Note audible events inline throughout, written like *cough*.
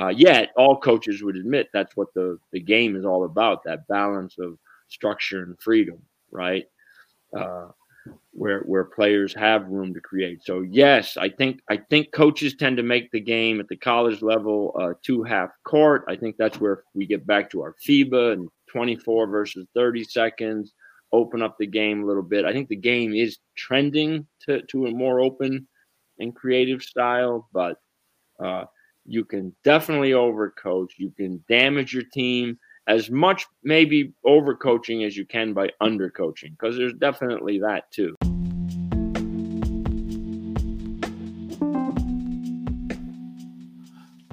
uh, yet all coaches would admit that's what the the game is all about that balance of structure and freedom right? Uh, where where players have room to create. So yes i think i think coaches tend to make the game at the college level uh, two half court. I think that's where we get back to our fiba and 24 versus 30 seconds open up the game a little bit. I think the game is trending to, to a more open and creative style but uh, you can definitely overcoach. You can damage your team as much, maybe overcoaching as you can by undercoaching, because there's definitely that too.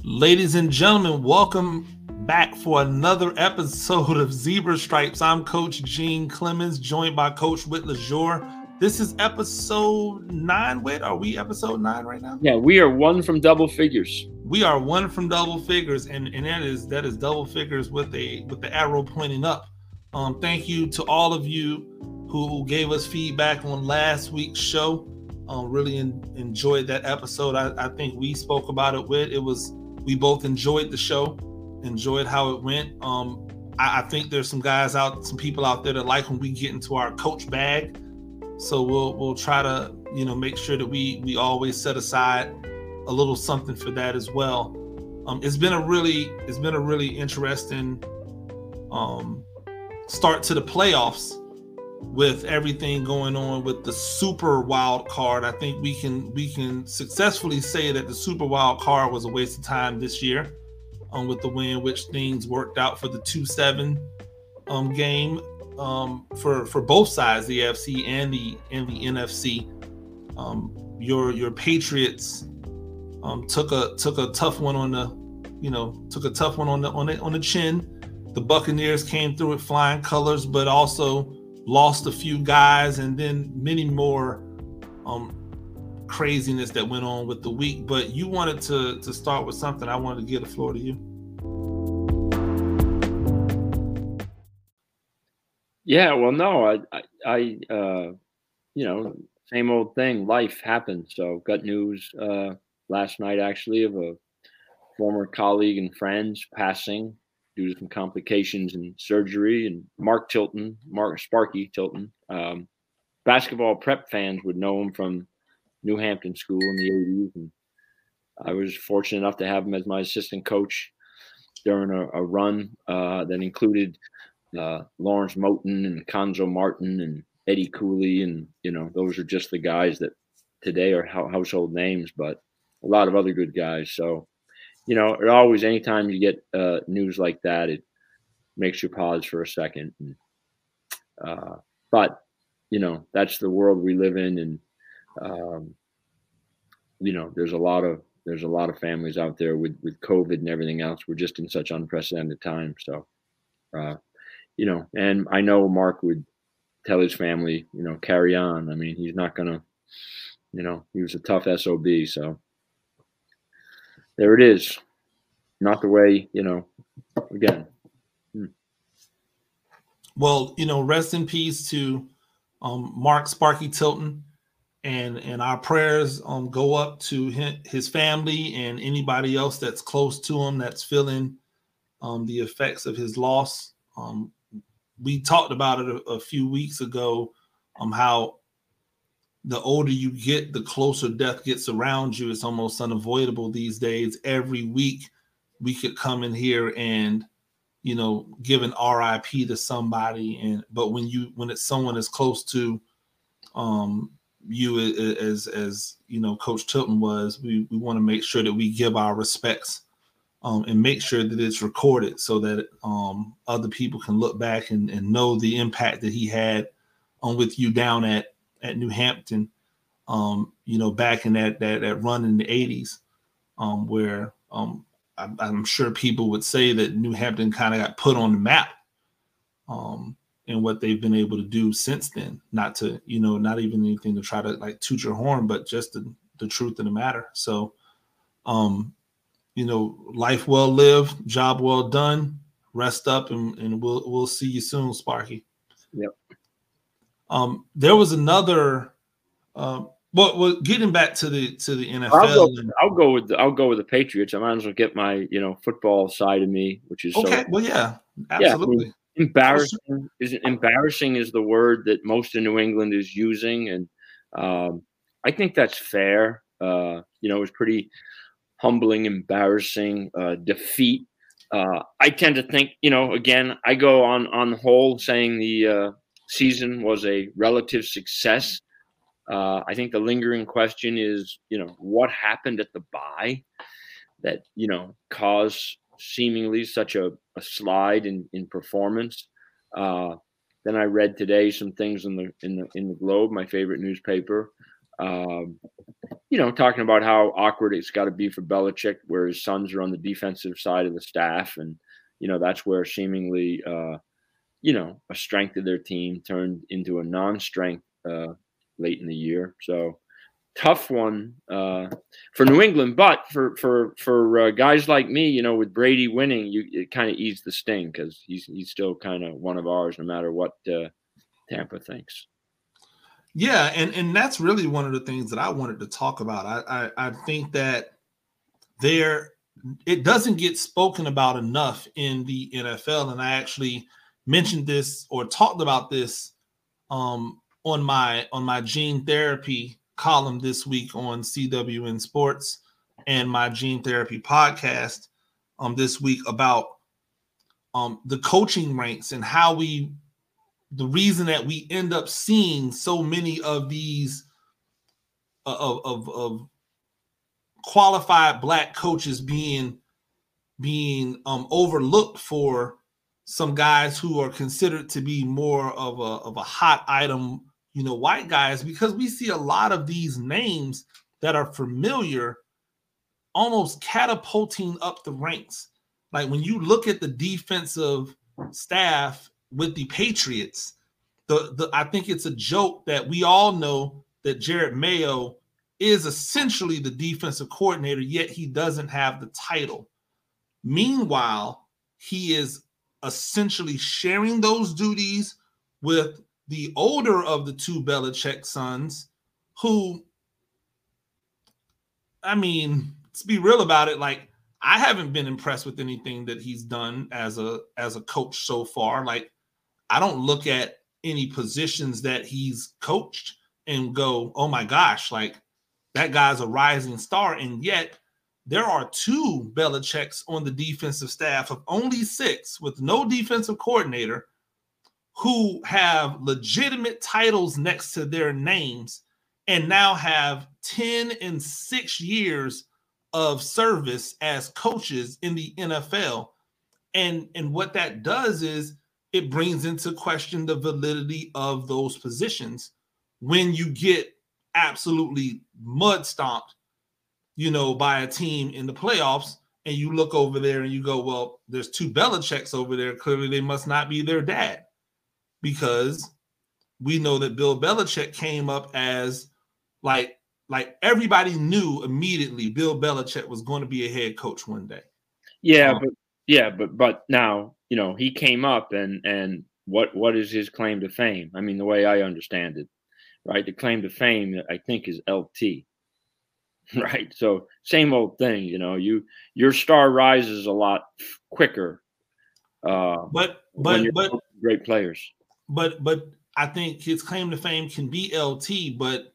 Ladies and gentlemen, welcome back for another episode of Zebra Stripes. I'm Coach Gene Clemens, joined by Coach Whit LeJour. This is episode nine. Whit, are we episode nine right now? Yeah, we are one from double figures we are one from double figures, and and that is that is double figures with a with the arrow pointing up. Um, thank you to all of you who gave us feedback on last week's show. Um, really enjoyed that episode. I, I think we spoke about it with it was we both enjoyed the show, enjoyed how it went. Um, I, I think there's some guys out, some people out there that like when we get into our coach bag. So we'll we'll try to you know make sure that we we always set aside a little something for that as well. Um, it's been a really it's been a really interesting um, start to the playoffs with everything going on with the super wild card. I think we can we can successfully say that the super wild card was a waste of time this year, um, with the way in which things worked out for the two seven um, game um, for for both sides, the AFC and the and the NFC. Um, your your Patriots um, took a took a tough one on the, you know, took a tough one on the on the on the chin. The Buccaneers came through with flying colors, but also lost a few guys, and then many more um, craziness that went on with the week. But you wanted to to start with something. I wanted to give the floor to you. Yeah, well, no, I, I, uh, you know, same old thing. Life happens. So, got news uh, last night actually of a former colleague and friends passing due to some complications and surgery. And Mark Tilton, Mark Sparky Tilton, um, basketball prep fans would know him from New Hampton School in the 80s. And I was fortunate enough to have him as my assistant coach during a, a run uh, that included uh, Lawrence Moten and Conzo Martin and Eddie Cooley. And, you know, those are just the guys that today are household names. But a lot of other good guys. So, you know, it always anytime you get uh, news like that, it makes you pause for a second. And, uh, but you know, that's the world we live in, and um, you know, there's a lot of there's a lot of families out there with with COVID and everything else. We're just in such unprecedented times. So, uh, you know, and I know Mark would tell his family, you know, carry on. I mean, he's not gonna, you know, he was a tough sob. So there it is. Not the way, you know, again. Hmm. Well, you know, rest in peace to um, Mark Sparky Tilton. And, and our prayers um, go up to his family and anybody else that's close to him that's feeling um, the effects of his loss. Um, we talked about it a, a few weeks ago, um, how the older you get, the closer death gets around you. It's almost unavoidable these days. Every week, we could come in here and, you know, give an RIP to somebody. And but when you when it's someone as close to, um, you as as you know, Coach Tilton was, we we want to make sure that we give our respects. Um, and make sure that it's recorded so that um, other people can look back and, and know the impact that he had on with you down at at New Hampton, um, you know, back in that that, that run in the 80s, um, where um, I, am sure people would say that New Hampton kind of got put on the map um, and what they've been able to do since then. Not to, you know, not even anything to try to like toot your horn, but just the, the truth of the matter. So, um, you know, life well lived, job well done. Rest up, and, and we'll we'll see you soon, Sparky. Yep. Um, there was another uh, Well, well, getting back to the to the NFL, I'll go, and, I'll go with the, I'll go with the Patriots. I might as well get my you know football side of me, which is okay. So, well, yeah, absolutely. Yeah, I mean, embarrassing is embarrassing is the word that most of New England is using, and um, I think that's fair. Uh, you know, it was pretty humbling, embarrassing uh, defeat. Uh, I tend to think, you know, again, I go on on the whole saying the uh, season was a relative success. Uh, I think the lingering question is, you know, what happened at the bye that you know caused seemingly such a, a slide in in performance. Uh, then I read today some things in the in the in the Globe, my favorite newspaper. Um, you know, talking about how awkward it's got to be for Belichick, where his sons are on the defensive side of the staff, and you know that's where seemingly, uh, you know, a strength of their team turned into a non-strength uh, late in the year. So tough one uh, for New England, but for for for uh, guys like me, you know, with Brady winning, you it kind of eased the sting because he's he's still kind of one of ours, no matter what uh, Tampa thinks. Yeah, and and that's really one of the things that I wanted to talk about. I I, I think that there it doesn't get spoken about enough in the NFL, and I actually mentioned this or talked about this um, on my on my gene therapy column this week on CWN Sports and my gene therapy podcast um this week about um the coaching ranks and how we the reason that we end up seeing so many of these uh, of of, of qualified black coaches being being um overlooked for some guys who are considered to be more of a of a hot item you know, white guys because we see a lot of these names that are familiar almost catapulting up the ranks. Like when you look at the defensive staff with the Patriots, the, the I think it's a joke that we all know that Jerod Mayo is essentially the defensive coordinator, yet he doesn't have the title. Meanwhile, he is essentially sharing those duties with the older of the two Belichick sons, who, I mean, let's be real about it, like I haven't been impressed with anything that he's done as a as a coach so far. Like I don't look at any positions that he's coached and go, "Oh my gosh, like that guy's a rising star." And yet there are two Belichicks on the defensive staff of only six with no defensive coordinator who have legitimate titles next to their names and now have 10 and 6 years of service as coaches in the NFL. And and what that does is it brings into question the validity of those positions when you get absolutely mud stomped, you know, by a team in the playoffs and you look over there and you go, well, there's two Belichicks over there. Clearly, they must not be their dad because we know that Bill Belichick came up as like like everybody knew immediately Bill Belichick was going to be a head coach one day. Yeah, um, but yeah, but but now you know he came up and and what what is his claim to fame? I mean, the way I understand it, right? The claim to fame, I think, is LT, *laughs* right? So same old thing, you know. You your star rises a lot quicker. Uh, but but but great players but but I think his claim to fame can be LT, but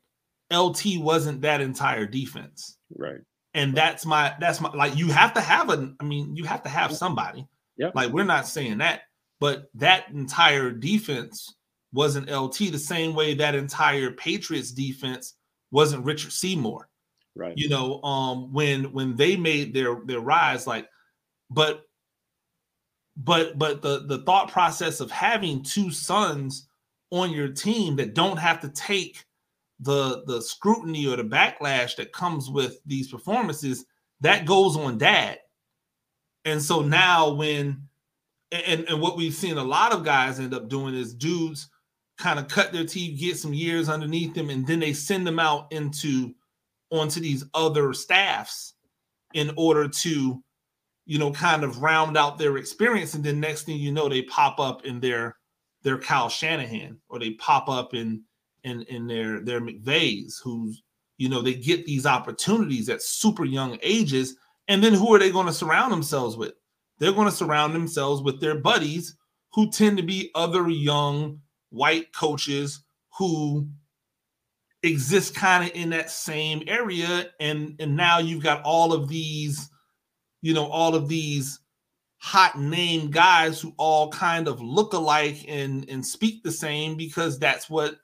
LT wasn't that entire defense. Right. And that's my that's my like you have to have a I mean you have to have somebody. Yeah. Like we're not saying that, but that entire defense wasn't LT the same way that entire Patriots defense wasn't Richard Seymour. Right. You know, um when when they made their their rise like but but but the the thought process of having two sons on your team that don't have to take the the scrutiny or the backlash that comes with these performances that goes on dad and so now when and, and what we've seen a lot of guys end up doing is dudes kind of cut their teeth get some years underneath them and then they send them out into onto these other staffs in order to you know, kind of round out their experience, and then next thing you know, they pop up in their their Kyle Shanahan, or they pop up in in in their their McVays, who's you know, they get these opportunities at super young ages. And then who are they going to surround themselves with? They're going to surround themselves with their buddies who tend to be other young white coaches who exist kind of in that same area and and now you've got all of these you know all of these hot name guys who all kind of look alike and and speak the same because that's what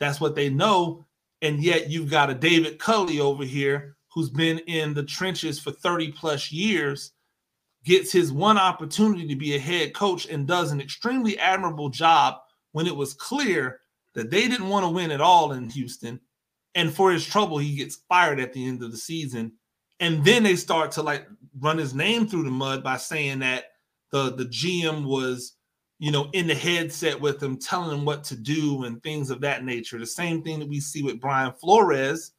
that's what they know. And yet you've got a David Culley over here who's been in the trenches for 30 plus years gets his one opportunity to be a head coach and does an extremely admirable job when it was clear that they didn't want to win at all in Houston. And for his trouble, he gets fired at the end of the season. And then they start to like run his name through the mud by saying that the, the GM was, you know, in the headset with him, telling him what to do and things of that nature. The same thing that we see with Brian Flores,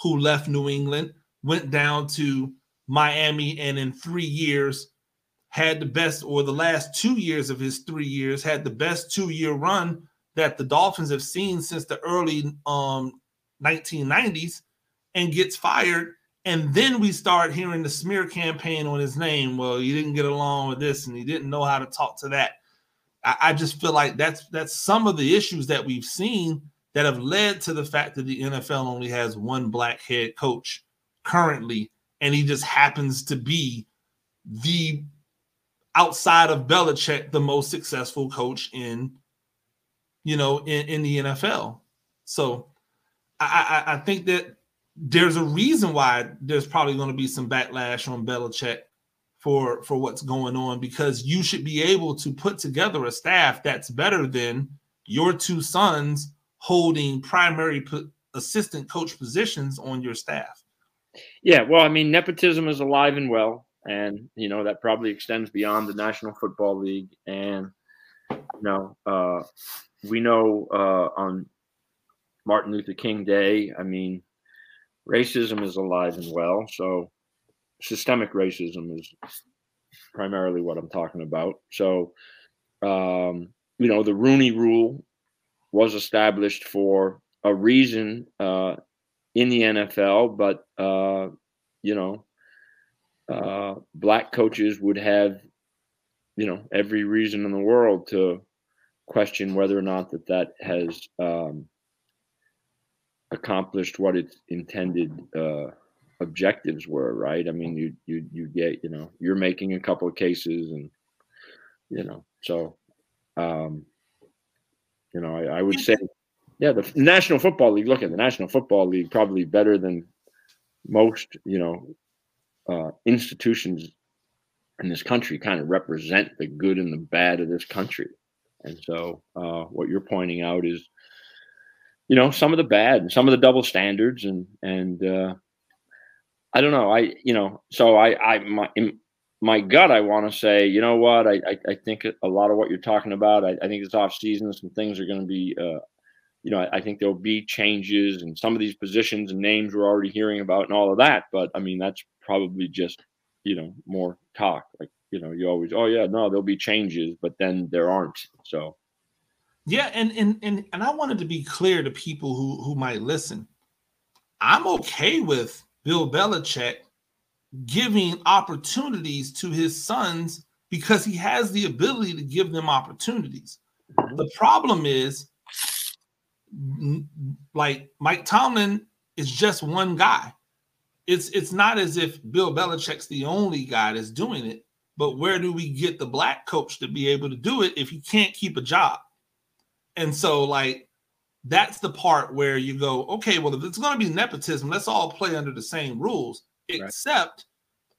who left New England, went down to Miami, and in three years had the best, or the last two years of his three years, had the best two year run that the Dolphins have seen since the early um, 1990s and gets fired. And then we start hearing the smear campaign on his name. Well, he didn't get along with this and he didn't know how to talk to that. I, I just feel like that's that's some of the issues that we've seen that have led to the fact that the NFL only has one black head coach currently, and he just happens to be the outside of Belichick, the most successful coach in you know, in, in the NFL. So I, I, I think that there's a reason why there's probably going to be some backlash on Belichick for for what's going on because you should be able to put together a staff that's better than your two sons holding primary assistant coach positions on your staff. Yeah, well, I mean, nepotism is alive and well, and you know that probably extends beyond the National Football League. And you know, uh, we know uh, on Martin Luther King Day, I mean, racism is alive and well. So systemic racism is primarily what I'm talking about. So, um, you know, the Rooney Rule was established for a reason uh, in the NFL, but uh, you know, uh, black coaches would have, you know, every reason in the world to question whether or not that that has um, accomplished what its intended uh, objectives were. Right? I mean, you you you get you know you're making a couple of cases, and you know so um, you know I, I would say yeah the National Football League. Look at the National Football League, probably better than most you know uh, institutions in this country kind of represent the good and the bad of this country. And so, uh, what you're pointing out is, you know, some of the bad and some of the double standards, and and uh, I don't know. I you know, so I I my in my gut, I want to say, you know what? I, I, I think a lot of what you're talking about. I, I think it's off season. Some things are going to be. Uh, you know, I, I think there'll be changes and some of these positions and names we're already hearing about and all of that. But I mean, that's probably just, you know, more talk. Like you know, you always, oh yeah, no, there'll be changes, but then there aren't. So yeah, and and and and I wanted to be clear to people who who might listen. I'm okay with Bill Belichick giving opportunities to his sons because he has the ability to give them opportunities. Mm-hmm. The problem is like Mike Tomlin is just one guy. It's it's not as if Bill Belichick's the only guy that's doing it. But where do we get the black coach to be able to do it if he can't keep a job? And so, like, that's the part where you go, okay, well, if it's going to be nepotism, let's all play under the same rules, except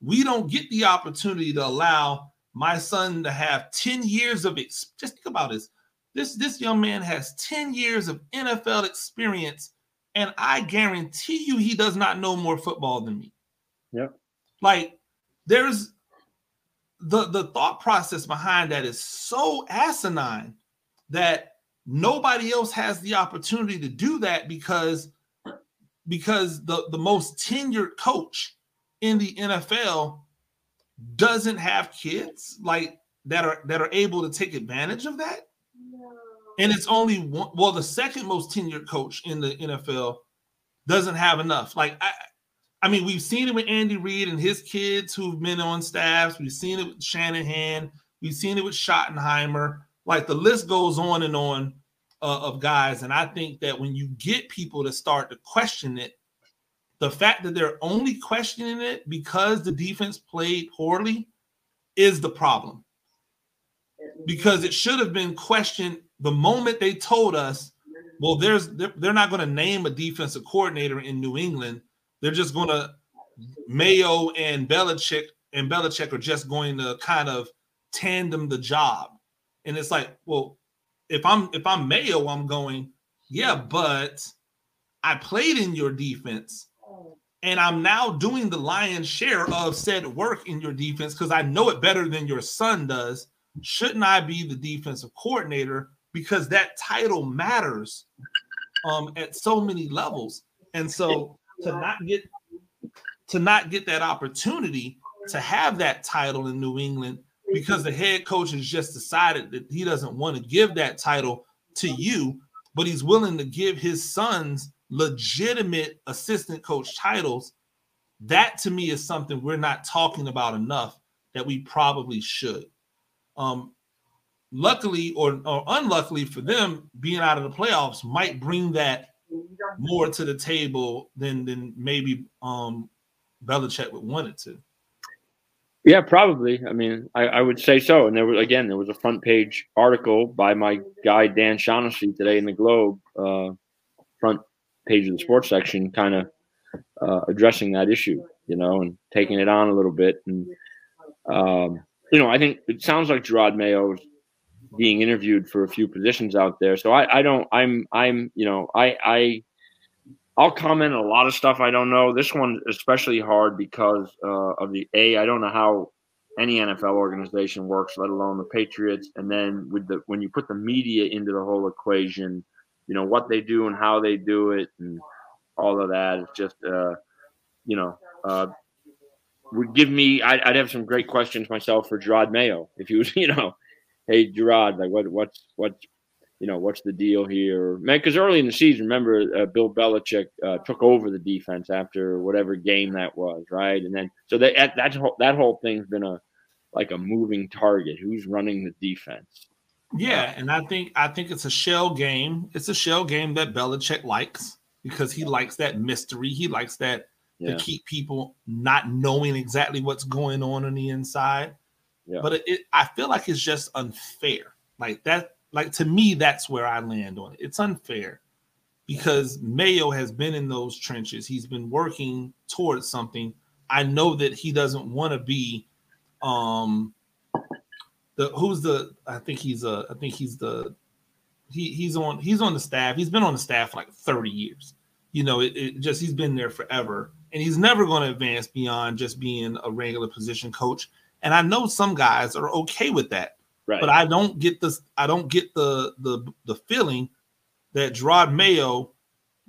right. we don't get the opportunity to allow my son to have 10 years of ex- just think about this. This this young man has 10 years of NFL experience, and I guarantee you he does not know more football than me. Yeah. Like there's the the thought process behind that is so asinine that nobody else has the opportunity to do that because because the the most tenured coach in the NFL doesn't have kids like that are that are able to take advantage of that. And it's only one well the second most tenured coach in the NFL doesn't have enough. Like I, I mean, we've seen it with Andy Reid and his kids who've been on staffs. We've seen it with Shanahan. We've seen it with Schottenheimer. Like the list goes on and on uh, of guys. And I think that when you get people to start to question it, the fact that they're only questioning it because the defense played poorly is the problem. Because it should have been questioned the moment they told us, well, there's they're, not going to name a defensive coordinator in New England they're just going to Mayo and Belichick and Belichick are just going to kind of tandem the job. And it's like, well, if I'm if I'm Mayo, I'm going, yeah, but I played in your defense and I'm now doing the lion's share of said work in your defense because I know it better than your son does. Shouldn't I be the defensive coordinator? Because that title matters um, at so many levels. And so to not get to not get that opportunity to have that title in New England because the head coach has just decided that he doesn't want to give that title to you, but he's willing to give his sons legitimate assistant coach titles. That to me is something we're not talking about enough that we probably should. Um, luckily or, or unluckily for them, being out of the playoffs might bring that more to the table than than maybe um Belichick would want it to. Yeah, probably. I mean, I, I, would say so. And there was again, there was a front page article by my guy Dan Shaughnessy today in the Globe, uh, front page of the sports section, kind of uh, addressing that issue, you know, and taking it on a little bit. And um, you know, I think it sounds like Gerard Mayo being interviewed for a few positions out there. So I, I don't I'm I'm you know I I I'll comment a lot of stuff I don't know. This one especially hard because uh, of the a I don't know how any NFL organization works, let alone the Patriots. And then with the when you put the media into the whole equation, you know what they do and how they do it and all of that. It's just uh, you know uh, would give me I'd, I'd, have some great questions myself for Gerard Mayo if he was *laughs* you know hey Gerard, like what what's what's you know what's the deal here, man? Because early in the season, remember uh, Bill Belichick uh, took over the defense after whatever game that was, right? And then so that that whole that whole thing's been a like a moving target. Who's running the defense? Yeah, and I think I think it's a shell game. It's a shell game that Belichick likes because he likes that mystery. He likes that yeah. to keep people not knowing exactly what's going on on the inside. Yeah. But it, it, I feel like it's just unfair. Like that, like to me, that's where I land on it. It's unfair because Mayo has been in those trenches. He's been working towards something. I know that he doesn't want to be um the who's the I think he's a I think he's the he he's on he's on the staff. He's been on the staff like 30 years. You know, it, it just he's been there forever and he's never going to advance beyond just being a regular position coach. And I know some guys are okay with that. Right. But I don't get this, I don't get the the the feeling that Jerod Mayo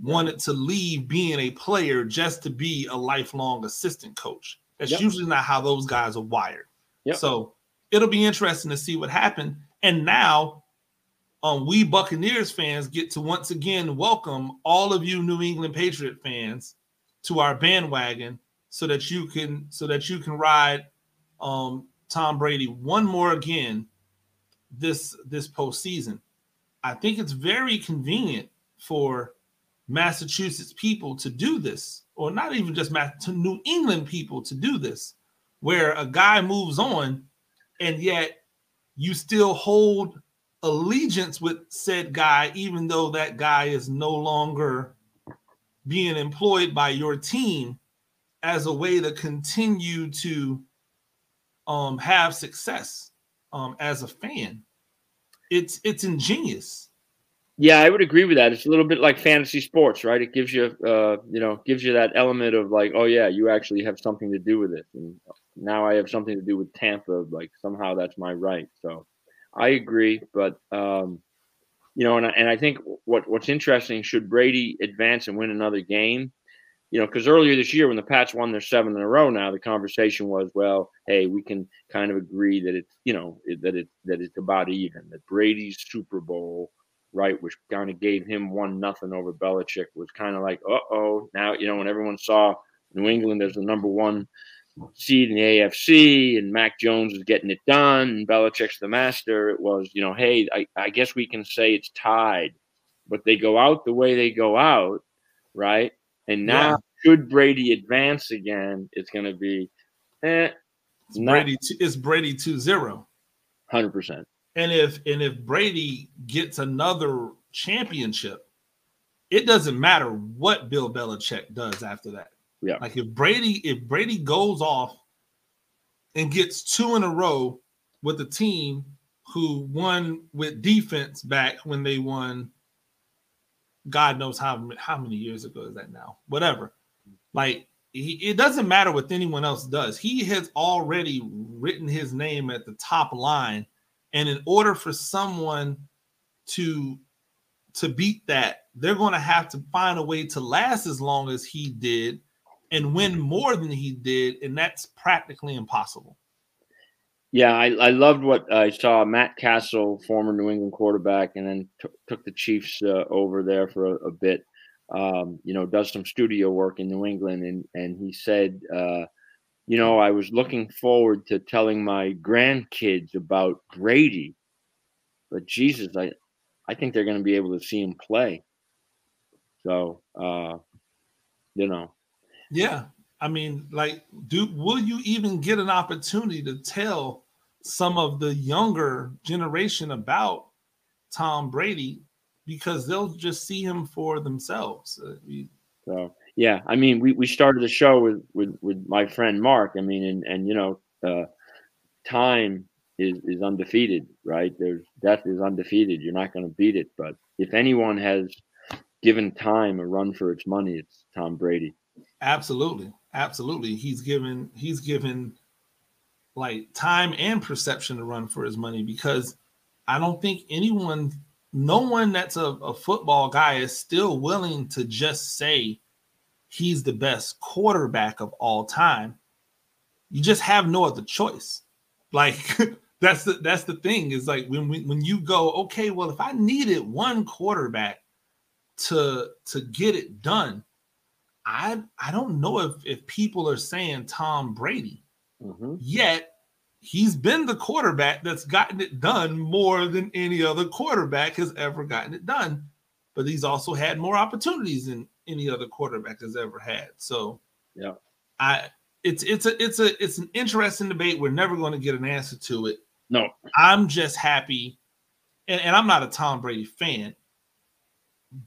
wanted to leave being a player just to be a lifelong assistant coach. That's yep. usually not how those guys are wired. Yep. So it'll be interesting to see what happened. And now um, we Buccaneers fans get to once again welcome all of you New England Patriot fans to our bandwagon so that you can so that you can ride um, Tom Brady one more again this this postseason. I think it's very convenient for Massachusetts people to do this, or not even just Mass- to New England people to do this, where a guy moves on, and yet you still hold allegiance with said guy, even though that guy is no longer being employed by your team as a way to continue to um, have success um, as a fan. It's it's ingenious. Yeah, I would agree with that. It's a little bit like fantasy sports, right? It gives you, uh, you know, gives you that element of like, oh yeah, you actually have something to do with it, and now I have something to do with Tampa. Like somehow that's my right. So I agree, but um, you know, and I, and I think what what's interesting should Brady advance and win another game, you know, because earlier this year when the Pats won their seven in a row, now the conversation was, well, hey, we can kind of agree that it's, you know, that it that it's about even. That Brady's Super Bowl right, which kind of gave him one nothing over Belichick, was kind of like, uh oh, now you know when everyone saw New England as the number one seed in the AFC and Mac Jones is getting it done and Belichick's the master, it was, you know, hey, I, I guess we can say it's tied, but they go out the way they go out, right? And now, yeah. should Brady advance again, it's going to be, eh, it's Brady. It's Brady 2-0. Hundred percent. And if and if Brady gets another championship, it doesn't matter what Bill Belichick does after that. Yeah. Like if Brady, if Brady goes off and gets two in a row with a team who won with defense back when they won, God knows how how many years ago is that now? Whatever. Like he, it doesn't matter what anyone else does. He has already written his name at the top line, and in order for someone to to beat that, they're going to have to find a way to last as long as he did and win more than he did, and that's practically impossible. Yeah, I, I loved what I saw. Matt Cassel, former New England quarterback, and then t- took the Chiefs uh, over there for a, a bit. Um, you know, does some studio work in New England, and and he said, uh, you know, I was looking forward to telling my grandkids about Brady, but Jesus, I I think they're going to be able to see him play. So, uh, you know, yeah. I mean, like, do will you even get an opportunity to tell some of the younger generation about Tom Brady because they'll just see him for themselves. Uh, so yeah, I mean, we, we started the show with, with with my friend Mark. I mean, and and you know, uh, time is is undefeated, right? There's death is undefeated. You're not going to beat it. But if anyone has given time a run for its money, it's Tom Brady. Absolutely. Absolutely. He's given he's given like time and perception to run for his money because I don't think anyone no one that's a, a football guy is still willing to just say he's the best quarterback of all time. You just have no other choice. Like *laughs* that's the that's the thing is like when we, when you go okay, well if I needed one quarterback to to get it done, I I don't know if if people are saying Tom Brady. Mm-hmm. Yet he's been the quarterback that's gotten it done more than any other quarterback has ever gotten it done. But he's also had more opportunities than any other quarterback has ever had. So yeah, I it's it's a it's a it's an interesting debate. We're never going to get an answer to it. No, I'm just happy, and, and I'm not a Tom Brady fan,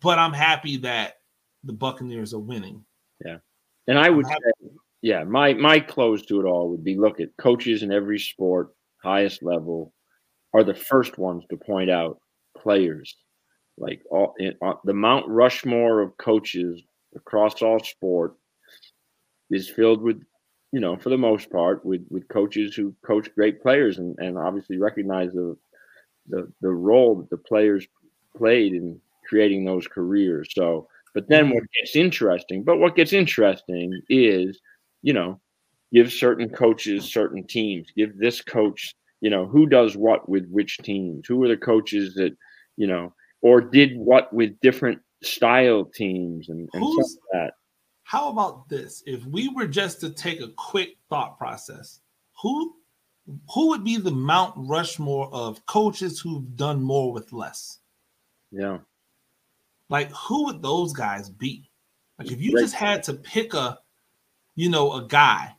but I'm happy that the Buccaneers are winning. Yeah. And I would say, yeah, my my close to it all would be look at coaches in every sport, highest level, are the first ones to point out players. Like all in, uh, the Mount Rushmore of coaches across all sport is filled with, you know, for the most part, with with coaches who coach great players and, and obviously recognize the the the role that the players played in creating those careers. So but then what gets interesting, but what gets interesting is, you know, give certain coaches certain teams, give this coach, you know, who does what with which teams, who are the coaches that, you know, or did what with different style teams and, and like that. How about this? If we were just to take a quick thought process, who who would be the Mount Rushmore of coaches who've done more with less? Yeah. Like, who would those guys be? Like, if you just had to pick a, you know, a guy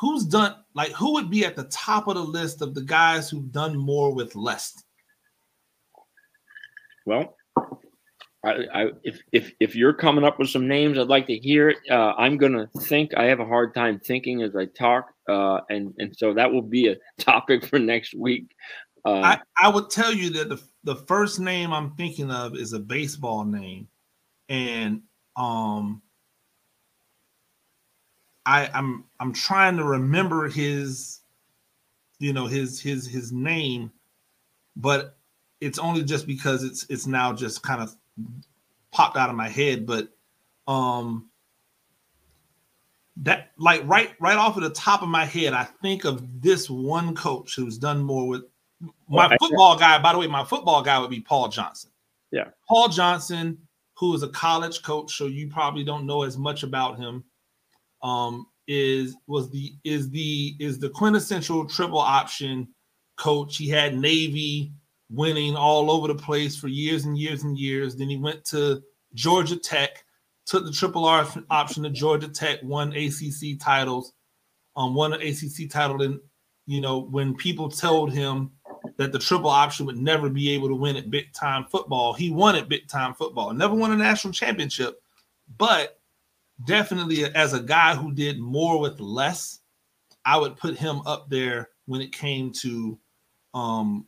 who's done, like, who would be at the top of the list of the guys who've done more with less? Well, I, I, if if if you're coming up with some names, I'd like to hear it. Uh, I'm gonna think. I have a hard time thinking as I talk, uh, and and so that will be a *laughs* topic for next week. Uh, I, I would tell you that the the first name I'm thinking of is a baseball name, and um, I I'm I'm trying to remember his, you know his his his name, but it's only just because it's it's now just kind of popped out of my head, but um that like right right off of the top of my head, I think of this one coach who's done more with my football guy, by the way, my football guy would be Paul Johnson. Yeah. Paul Johnson, who is a college coach, so you probably don't know as much about him. Um, is was the is the is the quintessential triple option coach. He had Navy winning all over the place for years and years and years. Then he went to Georgia Tech, took the triple R option to Georgia Tech, won ACC titles, um, won an ACC title. And you know when people told him that the triple option would never be able to win at big time football, he won at big time football. Never won a national championship, but definitely as a guy who did more with less, I would put him up there when it came to um,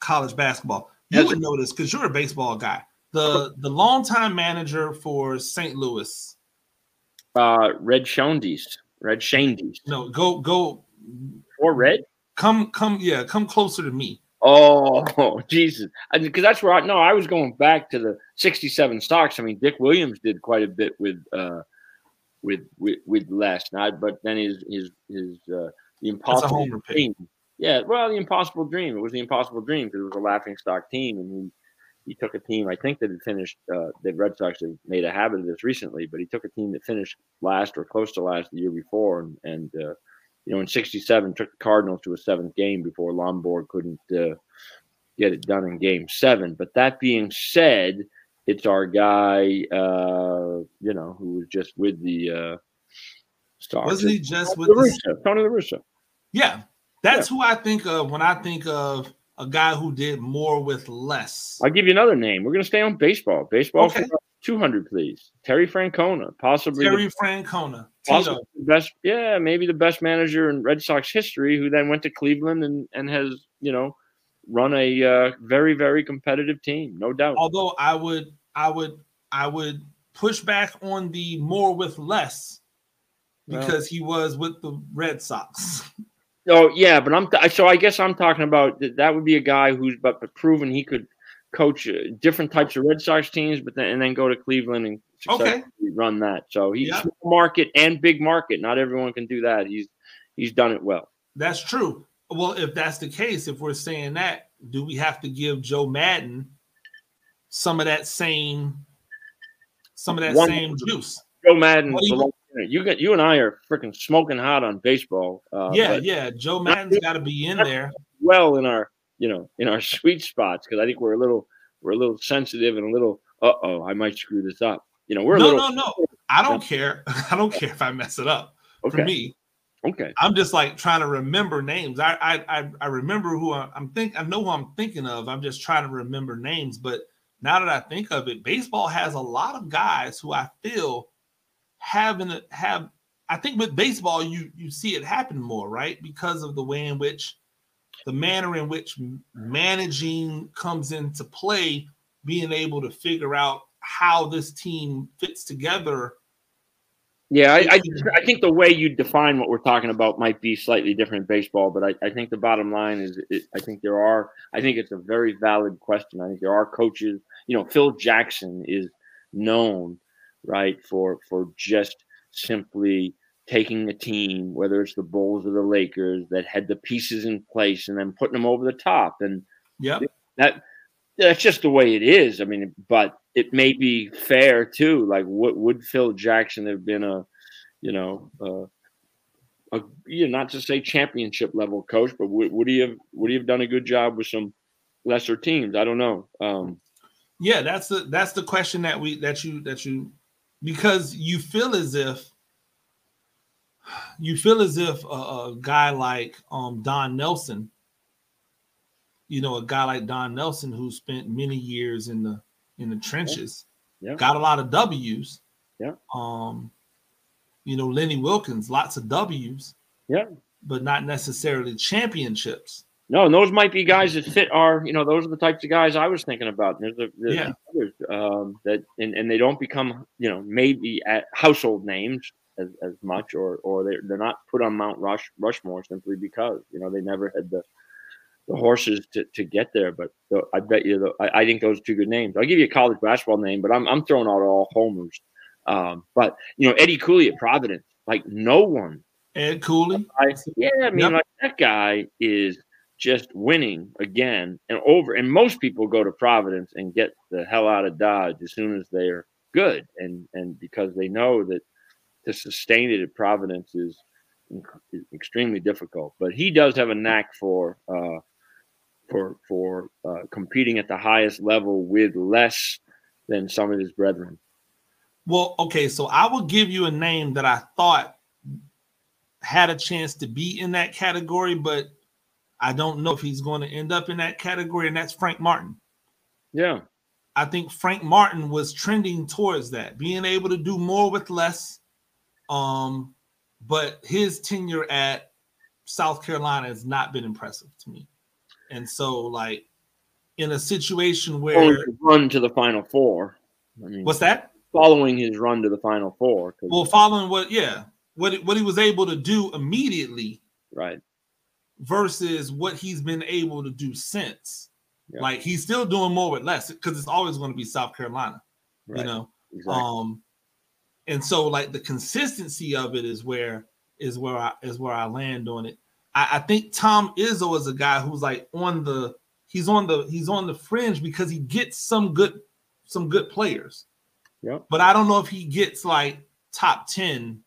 college basketball. You would know this because you're a baseball guy. The the longtime manager for St. Louis. Uh Red Schoendienst. Red Schoendienst. No, go go or Red? Come come yeah, come closer to me. Oh, *laughs* Jesus. Because that's where I no, I was going back to the 67 Sox. I mean, Dick Williams did quite a bit with uh with with, with less. Not but then his his his uh the impossible dream. Yeah, well, the impossible dream. It was the impossible dream because it was a laughing stock team and he he took a team I think that had finished uh the Red Sox have made a habit of this recently, but he took a team that finished last or close to last the year before and and uh you know, in '67 took the Cardinals to a seventh game before Lonborg couldn't uh, get it done in Game Seven. But that being said, it's our guy, uh, you know, who was just with the uh, Stars. Wasn't he just with the Russo, Tony La Russa? Yeah, that's yeah. who I think of when I think of a guy who did more with less. I'll give you another name. We're going to stay on baseball. Baseball okay. 200, please. Terry Francona, possibly Terry the, Francona, possibly best. Yeah, maybe the best manager in Red Sox history, who then went to Cleveland and and has you know run a uh, very very competitive team, no doubt. Although I would I would I would push back on the more with less because he was with the Red Sox. Oh yeah, but I'm th- so I guess I'm talking about that would be a guy who's but proven he could coach uh, different types of Red Sox teams, but then and then go to Cleveland and okay. run that. So he's yeah. market and big market. Not everyone can do that. He's he's done it well. That's true. Well, if that's the case, if we're saying that, do we have to give Joe Maddon some of that same some of that One, same juice? Joe Maddon you, you got you and I are freaking smoking hot on baseball. Uh, yeah, yeah. Joe Maddon's got to be in there. Well, in our you know in our *laughs* sweet spots because I think we're a little we're a little sensitive and a little uh oh I might screw this up. You know we're no little, no no no. I don't care *laughs* I don't care if I mess it up. Okay. For me, okay, I'm just like trying to remember names. I I I, remember who I'm think I know who I'm thinking of. I'm just trying to remember names. But now that I think of it, baseball has a lot of guys who I feel having have. I think with baseball, you you see it happen more, right? Because of the way in which the manner in which managing comes into play, being able to figure out how this team fits together. Yeah, I, I, I, think the way you define what we're talking about might be slightly different in baseball, but I, I think the bottom line is it, I think there are, I think it's a very valid question. I think there are coaches, you know, Phil Jackson is known, right, for for just simply taking a team, whether it's the Bulls or the Lakers, that had the pieces in place and then putting them over the top. And yeah, that that's just the way it is. I mean, but it may be fair too. Like, what would Phil Jackson have been a, you know, uh, a you know, not to say championship level coach, but would, would he have would he have done a good job with some lesser teams? I don't know. Um, yeah, that's the that's the question that we that you that you because you feel as if you feel as if a, a, guy like um, Don Nelson, you know, a guy like Don Nelson who spent many years in the in the trenches, yeah. got a lot of W's. Yeah. Um, you know, Lenny Wilkens, lots of W's. Yeah. But not necessarily championships. No, and those might be guys that fit our, you know, those are the types of guys I was thinking about. There's, a, there's yeah. others um, that, and, and they don't become, you know, maybe at household names, as, as much, or or they're they're not put on Mount Rush Rushmore simply because you know they never had the the horses to, to get there. But the, I bet you, the, I, I, think those are two good names. I'll give you a college basketball name, but I'm I'm throwing out all homers. Um, but you know Eddie Cooley at Providence, like no one. Ed Cooley. I, yeah, I mean, yep. like that guy is just winning again and over. And most people go to Providence and get the hell out of Dodge as soon as they're good, and and because they know that to sustain it at Providence is, is extremely difficult. But he does have a knack for uh, for for uh, competing at the highest level with less than some of his brethren. Well, okay, so I will give you a name that I thought had a chance to be in that category, but I don't know if he's going to end up in that category, and that's Frank Martin. Yeah. I think Frank Martin was trending towards that, being able to do more with less. Um, but his tenure at South Carolina has not been impressive to me. And so, like, in a situation where run to the Final Four. I mean, what's that? Following his run to the Final Four. Well, following what, yeah, what what he was able to do immediately, right? Versus what he's been able to do since. Yeah. Like he's still doing more with less because it's always going to be South Carolina, right. you know. Exactly. Um, and so like the consistency of it is where is where I is where I land on it. I, I think Tom Izzo is a guy who's like on the he's on the he's on the fringe because he gets some good some good players. Yeah. But I don't know if he gets like top 10,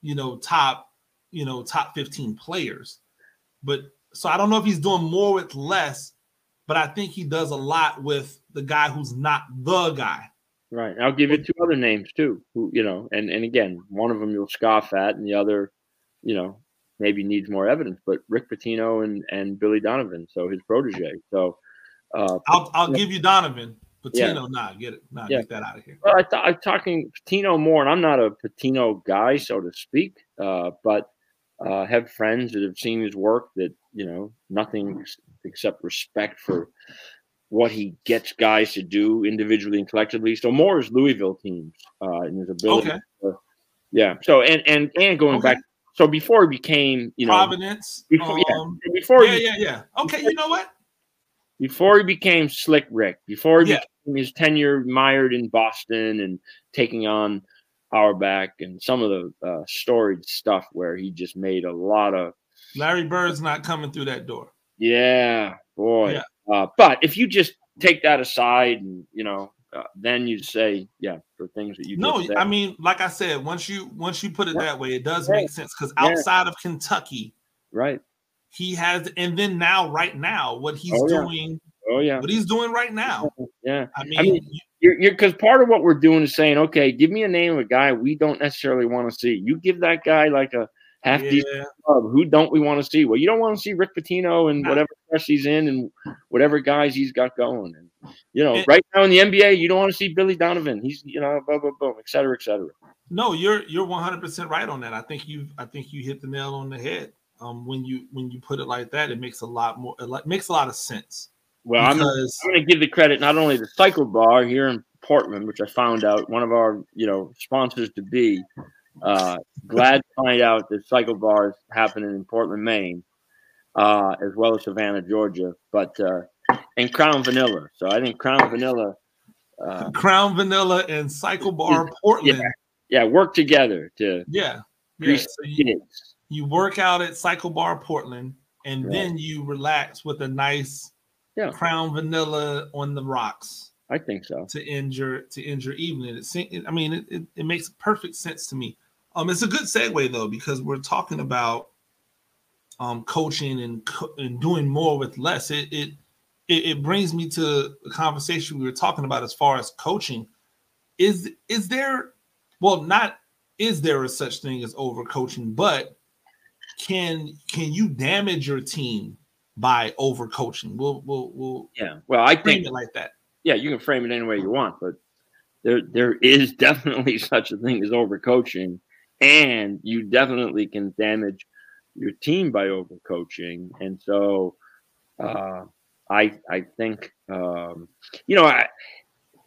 you know, top, you know, top 15 players. But so I don't know if he's doing more with less, but I think he does a lot with the guy who's not the guy. Right. I'll give you two other names too, who, you know, and and again, one of them you'll scoff at and the other, you know, maybe needs more evidence, but Rick Pitino and, and Billy Donovan, so his protege. So uh, I'll I'll give you Donovan. Pitino, yeah. nah, get it, nah, yeah. get that out of here. Well, I th- I'm talking Pitino more, and I'm not a Pitino guy, so to speak, uh, but uh, have friends that have seen his work that you know nothing except respect for what he gets guys to do individually and collectively. So more is Louisville teams uh, and his ability. Okay. To, yeah. So and and and going okay. back so before he became, you know, Providence. Before, um, yeah, before yeah, he, yeah, yeah. Okay, you know what? Before he became Slick Rick, before he yeah. became his tenure mired in Boston and taking on Auerbach and some of the uh, storied stuff where he just made a lot of. Larry Bird's not coming through that door. Yeah, boy. Yeah. Uh, but if you just take that aside and you know uh, then you say, yeah, for things that you no, I mean, like I said, once you once you put it yeah. that way, it does make sense because outside yeah. of Kentucky, right, he has, and then now, right now, what he's oh, doing, oh yeah, what he's doing right now, *laughs* yeah. I mean, I mean you're because part of what we're doing is saying, okay, give me a name of a guy we don't necessarily want to see. You give that guy like a half yeah. decent club. Who don't we want to see? Well, you don't want to see Rick Pitino and whatever press he's in and whatever guys he's got going. And you know, right now in the NBA, you don't want to see Billy Donovan. He's you know, blah blah blah, et cetera, et cetera. No, you're you're 100 percent right on that. I think you I think you hit the nail on the head. Um, when you when you put it like that, it makes a lot more. It makes a lot of sense. Well, because... I'm, I'm going to give the credit not only to Cycle Bar here in Portland, which I found out one of our you know sponsors to be. Uh, glad to find out that Cycle Bar is happening in Portland, Maine uh, as well as Savannah, Georgia, but uh, and Crown Vanilla. So I think Crown Vanilla, uh, Crown Vanilla, and Cycle Bar Portland. Yeah, yeah, work together to yeah, yeah. So you, you, work out at Cycle Bar Portland, and right. then you relax with a nice yeah. Crown Vanilla on the rocks. I think so. To end your to end your evening. It, I mean, it, it, it makes perfect sense to me. Um, it's a good segue though because we're talking about um, coaching and co- and doing more with less. It, it it brings me to the conversation we were talking about as far as coaching. Is is there well not is there a such thing as overcoaching, but can can you damage your team by overcoaching? We'll we'll we'll yeah. Well, I think it like that. Yeah, you can frame it any way you want, but there there is *laughs* definitely such a thing as overcoaching, and you definitely can damage your team by overcoaching. And so uh, I I think um, you know I,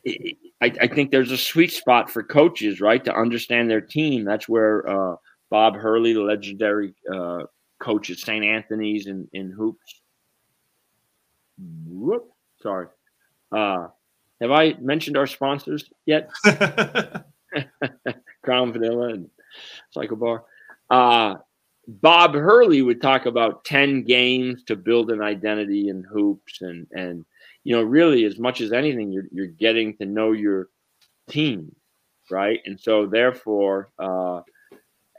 I, I think there's a sweet spot for coaches, right, to understand their team. That's where uh, Bob Hurley, the legendary uh, coach at St. Anthony's in, in hoops. Whoop, sorry. Uh, have I mentioned our sponsors yet? *laughs* *laughs* Crown Vanilla and Cycle Bar. Uh, Bob Hurley would talk about 10 games to build an identity in hoops and and you know really as much as anything you're you're getting to know your team, right? And so therefore uh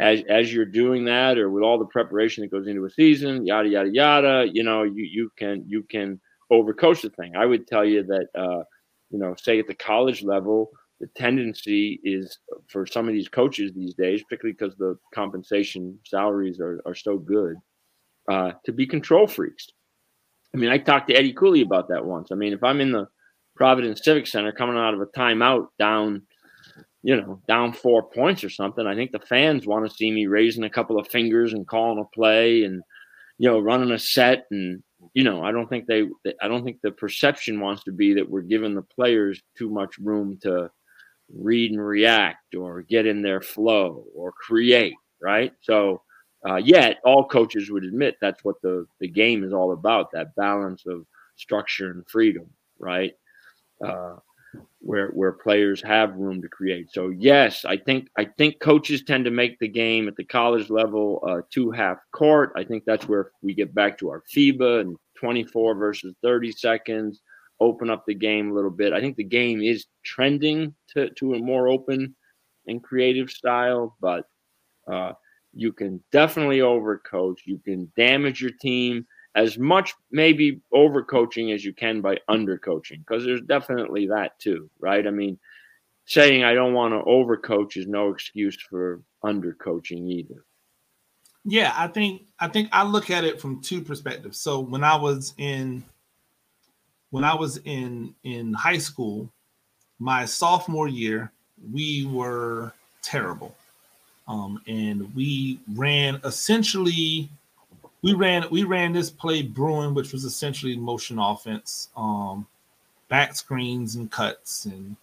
as as you're doing that or with all the preparation that goes into a season, yada yada yada, you know, you you can you can overcoach the thing. I would tell you that uh you know, say at the college level, the tendency is for some of these coaches these days, particularly because the compensation salaries are, are so good, uh, to be control freaks. I mean, I talked to Eddie Cooley about that once. I mean, if I'm in the Providence Civic Center coming out of a timeout down, you know, down four points or something, I think the fans want to see me raising a couple of fingers and calling a play and, you know, running a set and you know, I don't think they, I don't think the perception wants to be that we're giving the players too much room to read and react or get in their flow or create, right? So, uh, yet all coaches would admit that's what the, the game is all about that balance of structure and freedom, right? Uh, where where players have room to create. So yes, I think I think coaches tend to make the game at the college level uh, too half court. I think that's where we get back to our FIBA and 24 versus 30 seconds open up the game a little bit. I think the game is trending to, to a more open and creative style, but uh, you can definitely overcoach. You can damage your team as much, maybe overcoaching as you can by undercoaching, because there's definitely that too, right? I mean, saying I don't want to overcoach is no excuse for undercoaching either. Yeah, I think I think I look at it from two perspectives. So when I was in when I was in in high school, my sophomore year, we were terrible, um, and we ran essentially. We ran we ran this play Bruin, which was essentially motion offense, um, back screens and cuts and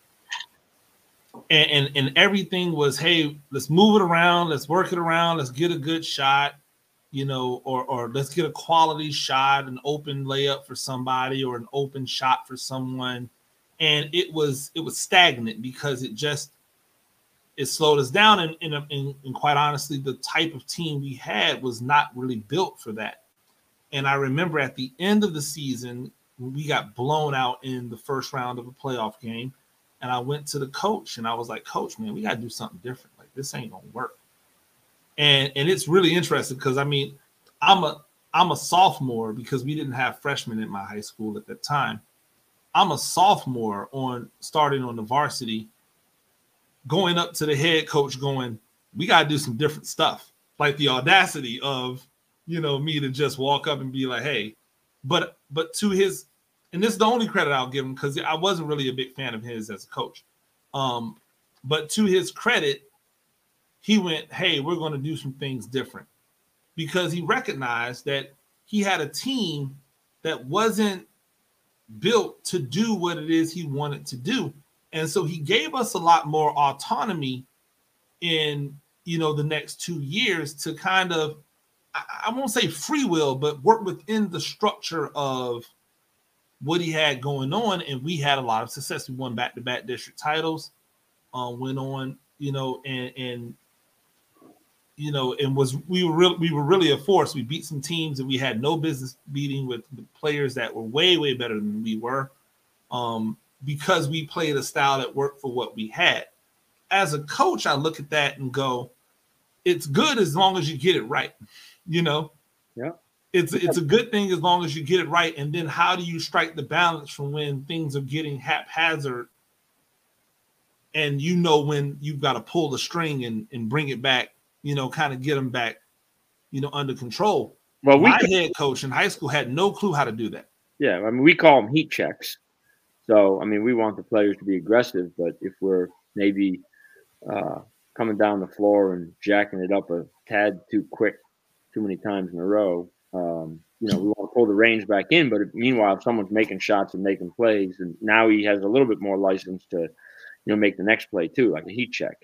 and, and, and everything was hey let's move it around let's work it around let's get a good shot you know, or or let's get a quality shot, an open layup for somebody, or an open shot for someone, and it was it was stagnant because it just it slowed us down, and and, and, and quite honestly, the type of team we had was not really built for that. And I remember at the end of the season, we got blown out in the first round of a playoff game, and I went to the coach and I was like, "Coach, man, we got to do something different. Like this ain't gonna work." And and it's really interesting because I mean, I'm a I'm a sophomore because we didn't have freshmen in my high school at that time. I'm a sophomore on starting on the varsity, going up to the head coach, going, "We got to do some different stuff." Like the audacity of you know me to just walk up and be like, "Hey," but but to his, and this is the only credit I'll give him because I wasn't really a big fan of his as a coach. Um, but to his credit, he went, Hey, we're going to do some things different because he recognized that he had a team that wasn't built to do what it is he wanted to do. And so he gave us a lot more autonomy in you know the next two years to kind of I, won't say free will, but work within the structure of what he had going on, and we had a lot of success. We won back-to-back district titles, uh, went on, you know, and and you know, and was we were really we were really a force. We beat some teams that we had no business beating with players that were way way better than we were, um, because we played a style that worked for what we had. As a coach, I look at that and go, it's good as long as you get it right. You know, yeah, it's it's a good thing as long as you get it right. And then how do you strike the balance from when things are getting haphazard and you know when you've got to pull the string and, and bring it back you know, kind of get them back, you know, under control. Well, we my head coach in high school had no clue how to do that. Yeah, I mean, we call them heat checks. So, I mean, we want the players to be aggressive, but if we're maybe uh, coming down the floor and jacking it up a tad too quick, too many times in a row, um, you know, we want to pull the range back in. But if, meanwhile, if someone's making shots and making plays, and now he has a little bit more license to, you know, make the next play too, like a heat check.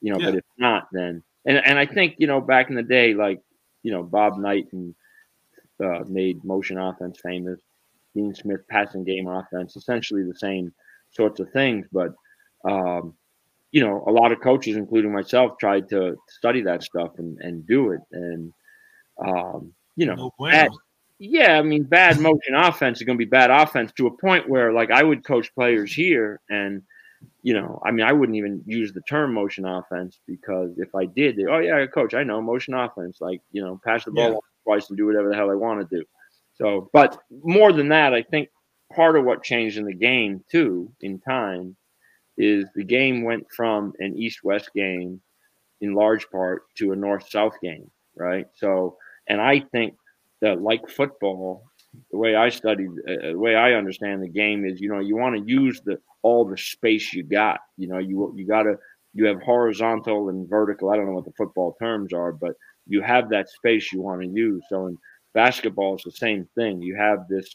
You know, yeah. but if not, then and and I think you know back in the day, like you know Bob Knight and uh, made motion offense famous. Dean Smith passing game offense, essentially the same sorts of things. But um, you know, a lot of coaches, including myself, tried to study that stuff and, and do it. And um, you know, No bad, yeah, I mean, bad motion offense is going to be bad offense to a point where, like, I would coach players here, and you know, I mean, I wouldn't even use the term motion offense because if I did, they, oh yeah, coach, I know motion offense, like you know, pass the ball Yeah. twice and do whatever the hell I want to do. So, but more than that, I think part of what changed in the game too, in time, is the game went from an east-west game, in large part, to a north-south game, right? So, and I think that like football, the way I studied, uh, the way I understand the game is, you know, you want to use the all the space you got. You know, you you got to you have horizontal and vertical. I don't know what the football terms are, but you have that space you want to use. So in basketball, it's the same thing. You have this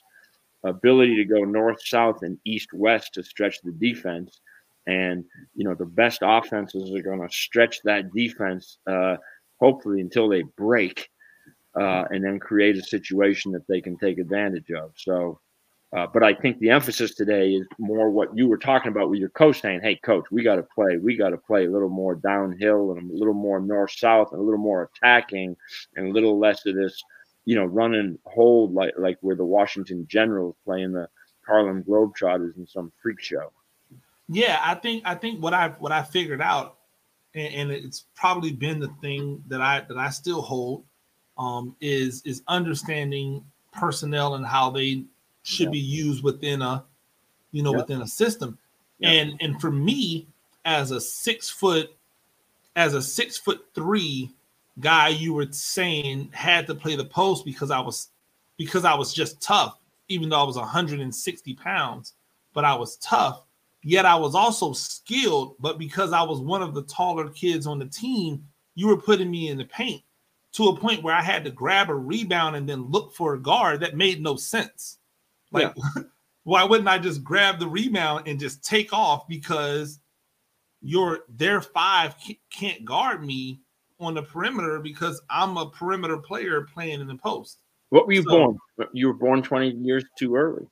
ability to go north, south, and east, west to stretch the defense. And you know the best offenses are going to stretch that defense, uh, hopefully until they break, uh, and then create a situation that they can take advantage of. So, uh, but I think the emphasis today is more what you were talking about with your coach saying, "Hey, coach, we got to play. We got to play a little more downhill and a little more north south and a little more attacking and a little less of this, you know, run and hold like like where the Washington Generals playing the Harlem Globetrotters in some freak show." Yeah, I think I think what I what I figured out, and, and it's probably been the thing that I that I still hold, um, is is understanding personnel and how they should Yeah. be used within a, you know, Yeah. within a system. Yeah. And and for me, as a six foot, as a six foot three guy, you were saying had to play the post because I was because I was just tough, even though I was 160 pounds, but I was tough. Yet I was also skilled, but because I was one of the taller kids on the team, you were putting me in the paint to a point where I had to grab a rebound and then look for a guard. That made no sense. Like, *laughs* why wouldn't I just grab the rebound and just take off because your their five can't guard me on the perimeter because I'm a perimeter player playing in the post. What were you So- born? You were born twenty years too early.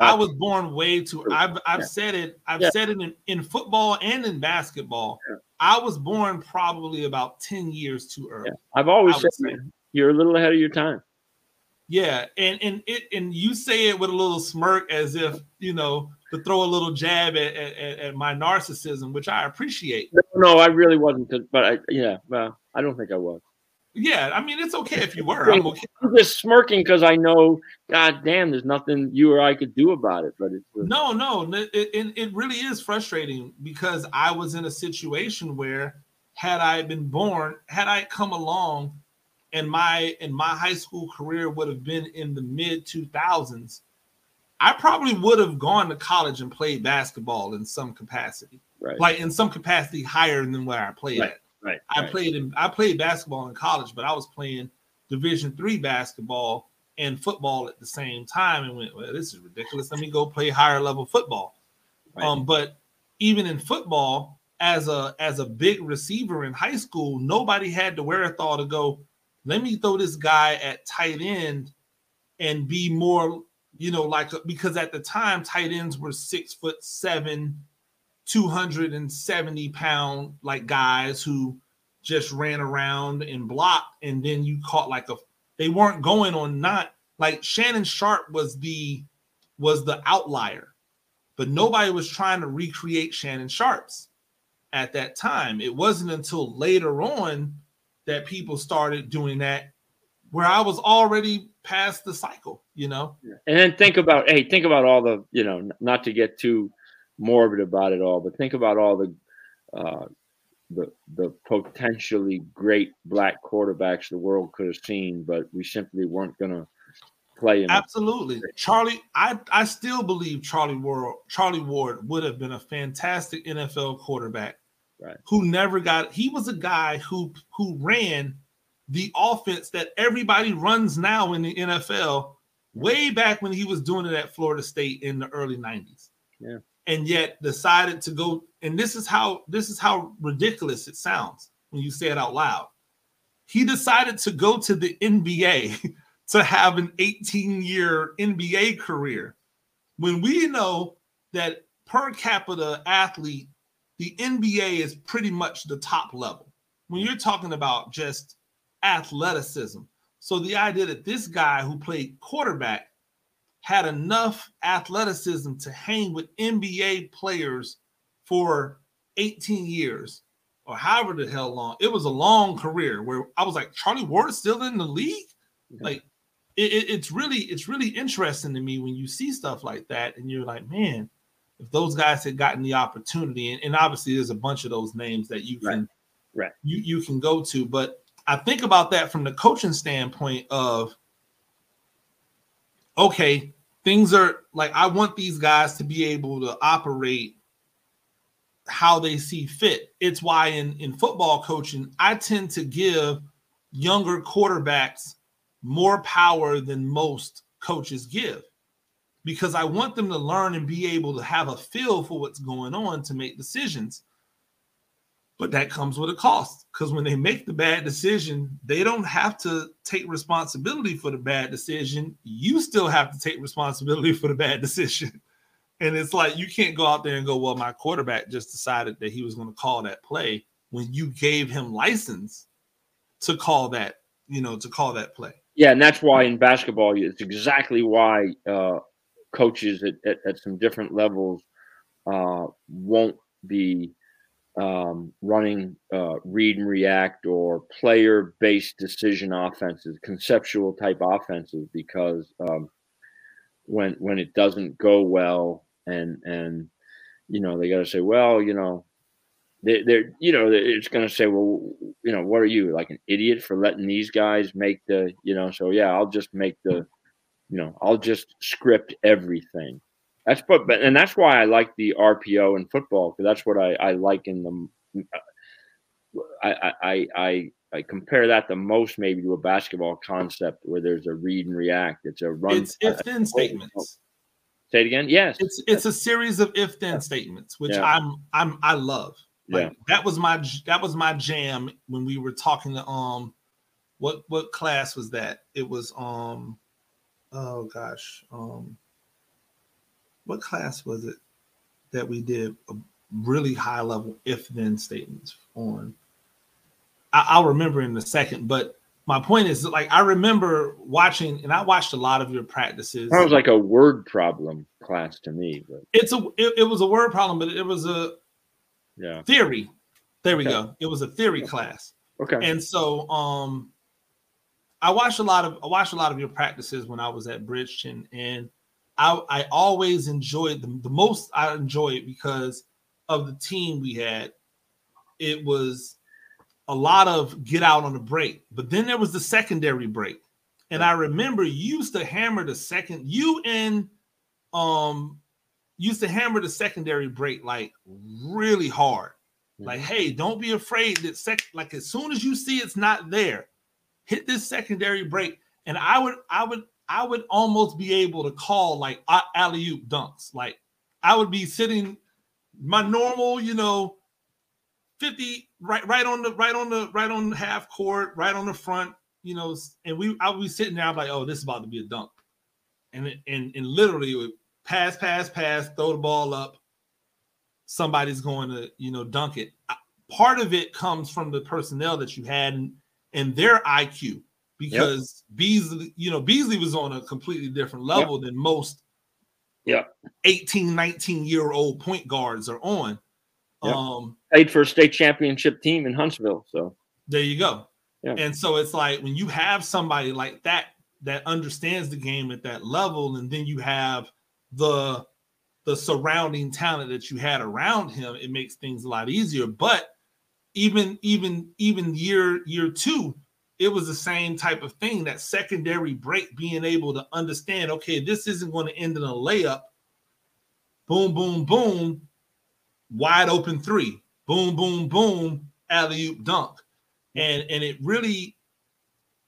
I Uh, was born way too. I've I've Yeah. said it. I've Yeah. said it in, in football and in basketball. Yeah. I was born probably about ten years too early. I've always said say. you're a little ahead of your time. Yeah, and and it and you say it with a little smirk as if you know to throw a little jab at at, at- at my narcissism, which I appreciate. No, no, I really wasn't. But I, yeah, well, I don't think I was. Yeah, I mean it's okay if you were. I'm okay. I'm just smirking because I know, God damn, there's nothing you or I could do about it. But it's uh, No, no, it, it, it really is frustrating because I was in a situation where had I been born, had I come along and my and my high school career would have been in the mid 2000s, I probably would have gone to college and played basketball in some capacity. right, Like in some capacity higher than where I played Right, at. Right. I right. played in I played basketball in college, but I was playing Division three basketball and football at the same time, and went, well, this is ridiculous. Let me go play higher level football. Right. Um, but even in football, as a as a big receiver in high school, nobody had the wherewithal to go. Let me throw this guy at tight end and be more, you know, like because at the time tight ends were six foot seven, 270 pound like guys who just ran around and blocked and then you caught like a they weren't going on not like Shannon Sharpe was the was the outlier but nobody was trying to recreate Shannon Sharpes at that time. It wasn't until later on that people started doing that where I was already past the cycle you know? And then think about, hey, think about all the, you know, not to get too morbid about it all, but think about all the, uh, the the potentially great black quarterbacks the world could have seen, but we simply weren't going to play. Absolutely. Charlie, I, I still believe Charlie Ward Charlie Ward would have been a fantastic NFL quarterback. Right. Who never got he was a guy who who ran the offense that everybody runs now in the NFL way back when he was doing it at Florida State in the early 90s. Yeah. And yet decided to go and this is how this is how ridiculous it sounds when you say it out loud. He decided to go to the NBA *laughs* to have an 18 year NBA career when we know that per capita athlete, the NBA is pretty much the top level. When you're talking about just athleticism. So the idea that this guy who played quarterback had enough athleticism to hang with NBA players for 18 years or however the hell long. It was a long career where I was like, Charlie Ward is still in the league? Like it, it, it's really it's really interesting to me when you see stuff like that and you're like, man, if those guys had gotten the opportunity, and, and obviously there's a bunch of those names that you can right. right. you you can go to, but I think about that from the coaching standpoint of okay, things are like I want these guys to be able to operate how they see fit. It's why in, in football coaching, I tend to give younger quarterbacks more power than most coaches give because I want them to learn and be able to have a feel for what's going on to make decisions. But that comes with a cost because when they make the bad decision, they don't have to take responsibility for the bad decision. You still have to take responsibility for the bad decision. *laughs* And it's like you can't go out there and go, well, my quarterback just decided that he was going to call that play when you gave him license to call that, you know, to call that play. Yeah, and that's why in basketball, it's exactly why uh, coaches at, at, at, some different levels uh, won't be um, running uh, read and react or player based decision offenses, conceptual type offenses, because um, when when it doesn't go well and and you know they got to say well you know they, they're you know it's going to say well you know what are you like an idiot for letting these guys make the you know so yeah i'll just make the you know i'll just script everything that's but, but and that's why i like the rpo in football because that's what i i like in the I, I i I compare that the most maybe to a basketball concept where there's a read and react. It's a run. It's if then statements. Say it again. Yes. It's it's a series of if then statements, which yeah. I'm I'm I love. Like yeah. that was my that was my jam when we were talking to um what what class was that? It was um oh gosh um what class was it that we did a really high level if then statements on I, will remember in a second, but my point is like I remember watching, and I watched a lot of your practices. That was like a word problem class to me. But. It's a it, it was a word problem, but it was a yeah theory. There we okay. go. It was a theory okay. class. Okay. And so um I watched a lot of I watched a lot of your practices when I was at Bridgton, and I I always enjoyed the, the most I enjoyed because of the team we had. It was a lot of get out on the break, but then there was the secondary break. And I remember you used to hammer the second, you and um used to hammer the secondary break like really hard. Like, hey, don't be afraid that sec like as soon as you see it's not there, hit this secondary break. And I would, I would, I would almost be able to call like alley oop dunks. Like I would be sitting my normal, you know, 50 right right on the right on the right on the half court, right on the front, you know, and we I would be sitting there, I'm like, oh, this is about to be a dunk. And and and literally it would pass, pass, pass, throw the ball up. Somebody's going to, you know, dunk it. Part of it comes from the personnel that you had and, and their IQ because yep. Beasley, you know, Beasley was on a completely different level yep. than most yeah 18, 19 year old point guards are on. Yep. Um, played for a state championship team in Huntsville. So there you go. Yeah. And so it's like when you have somebody like that that understands the game at that level, and then you have the the surrounding talent that you had around him, it makes things a lot easier. But even even even year year two, it was the same type of thing. That secondary break, being able to understand, okay, this isn't going to end in a layup. Boom, boom, boom wide open three, boom, boom, boom, alley oop dunk, and and it really,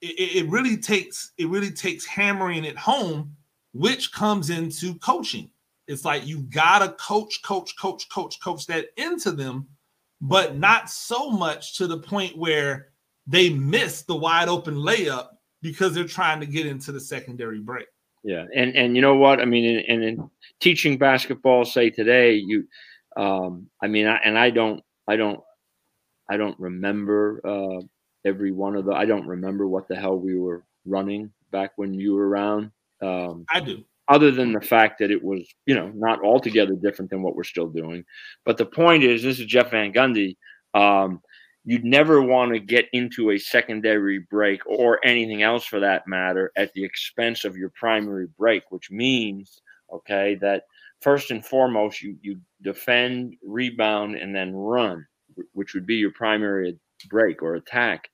it, it really takes it really takes hammering it home, which comes into coaching. It's like you gotta coach, coach, coach, coach, coach that into them, but not so much to the point where they miss the wide open layup because they're trying to get into the secondary break. Yeah, and and you know what? I mean, and in, in teaching basketball, say today, you um, I mean, I, and I don't, I don't, I don't remember uh, every one of the. I don't remember what the hell we were running back when you were around. Um, I do. Other than the fact that it was, you know, not altogether different than what we're still doing. But the point is, this is Jeff Van Gundy. Um, you'd never want to get into a secondary break or anything else for that matter at the expense of your primary break, which means, okay, that first and foremost, you, you defend, rebound, and then run, which would be your primary break or attack.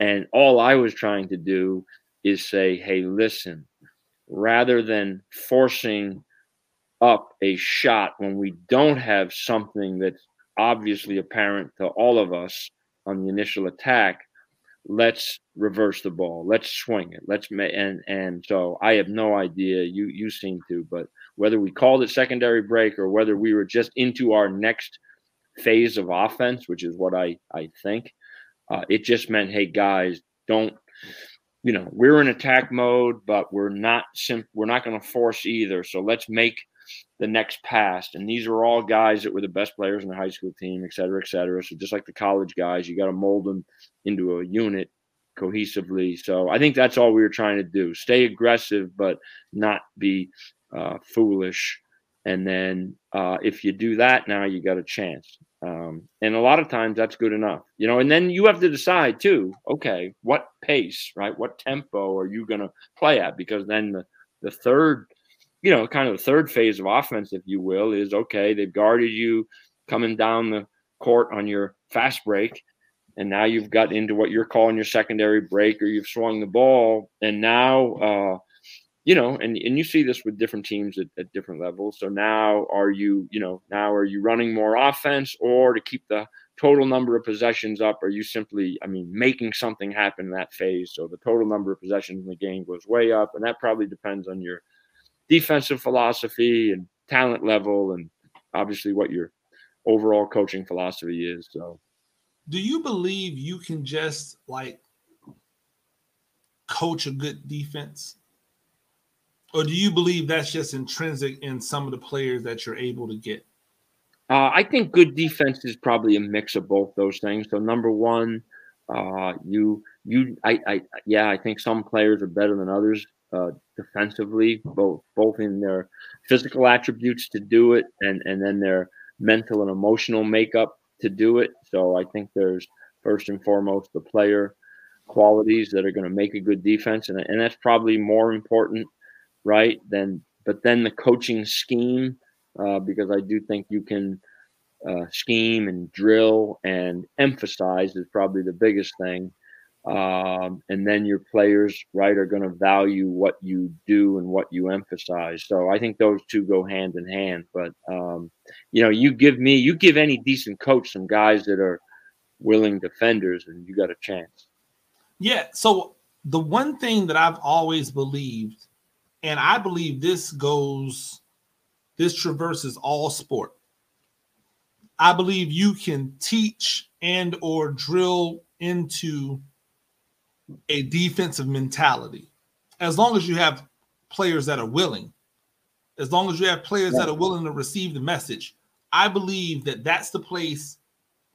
And all I was trying to do is say, hey, listen, rather than forcing up a shot when we don't have something that's obviously apparent to all of us on the initial attack, let's reverse the ball. Let's swing it. Let's make and and so I have no idea. You you seem to, but whether we called it secondary break or whether we were just into our next phase of offense, which is what I I think, uh, it just meant, hey guys, don't. You know, we're in attack mode, but we're not sim- we're not going to force either. So let's make the next pass. And these are all guys that were the best players in the high school team, et cetera, et cetera. So just like the college guys, you got to mold them into a unit cohesively. So I think that's all we were trying to do: stay aggressive, but not be uh, foolish. And then uh, if you do that, now you got a chance. Um, and a lot of times that's good enough, you know. And then you have to decide too. Okay, what pace, right? What tempo are you going to play at? Because then the the third you know, kind of the third phase of offense, if you will, is okay, they've guarded you coming down the court on your fast break. And now you've got into what you're calling your secondary break, or you've swung the ball. And now, uh, you know, and, and you see this with different teams at, at different levels. So now are you, you know, now are you running more offense or to keep the total number of possessions up? Are you simply, I mean, making something happen in that phase? So the total number of possessions in the game goes way up. And that probably depends on your defensive philosophy and talent level, and obviously what your overall coaching philosophy is. So, do you believe you can just like coach a good defense? Or do you believe that's just intrinsic in some of the players that you're able to get? Uh, I think good defense is probably a mix of both those things. So number one, uh, you you I, I yeah, I think some players are better than others uh, defensively, both both in their physical attributes to do it, and and then their mental and emotional makeup to do it. So I think there's first and foremost the player qualities that are going to make a good defense, and and that's probably more important, right? Than but then the coaching scheme, uh, because I do think you can. Uh, scheme and drill and emphasize is probably the biggest thing um, and then your players right are going to value what you do and what you emphasize. So i think those two go hand in hand but um, you know you give me you give any decent coach some guys that are willing defenders and you got a chance. Yeah so the one thing that i've always believed and i believe this goes this traverses all sport. I believe you can teach and or drill into a defensive mentality. As long as you have players that are willing, as long as you have players that are willing to receive the message, I believe that that's the place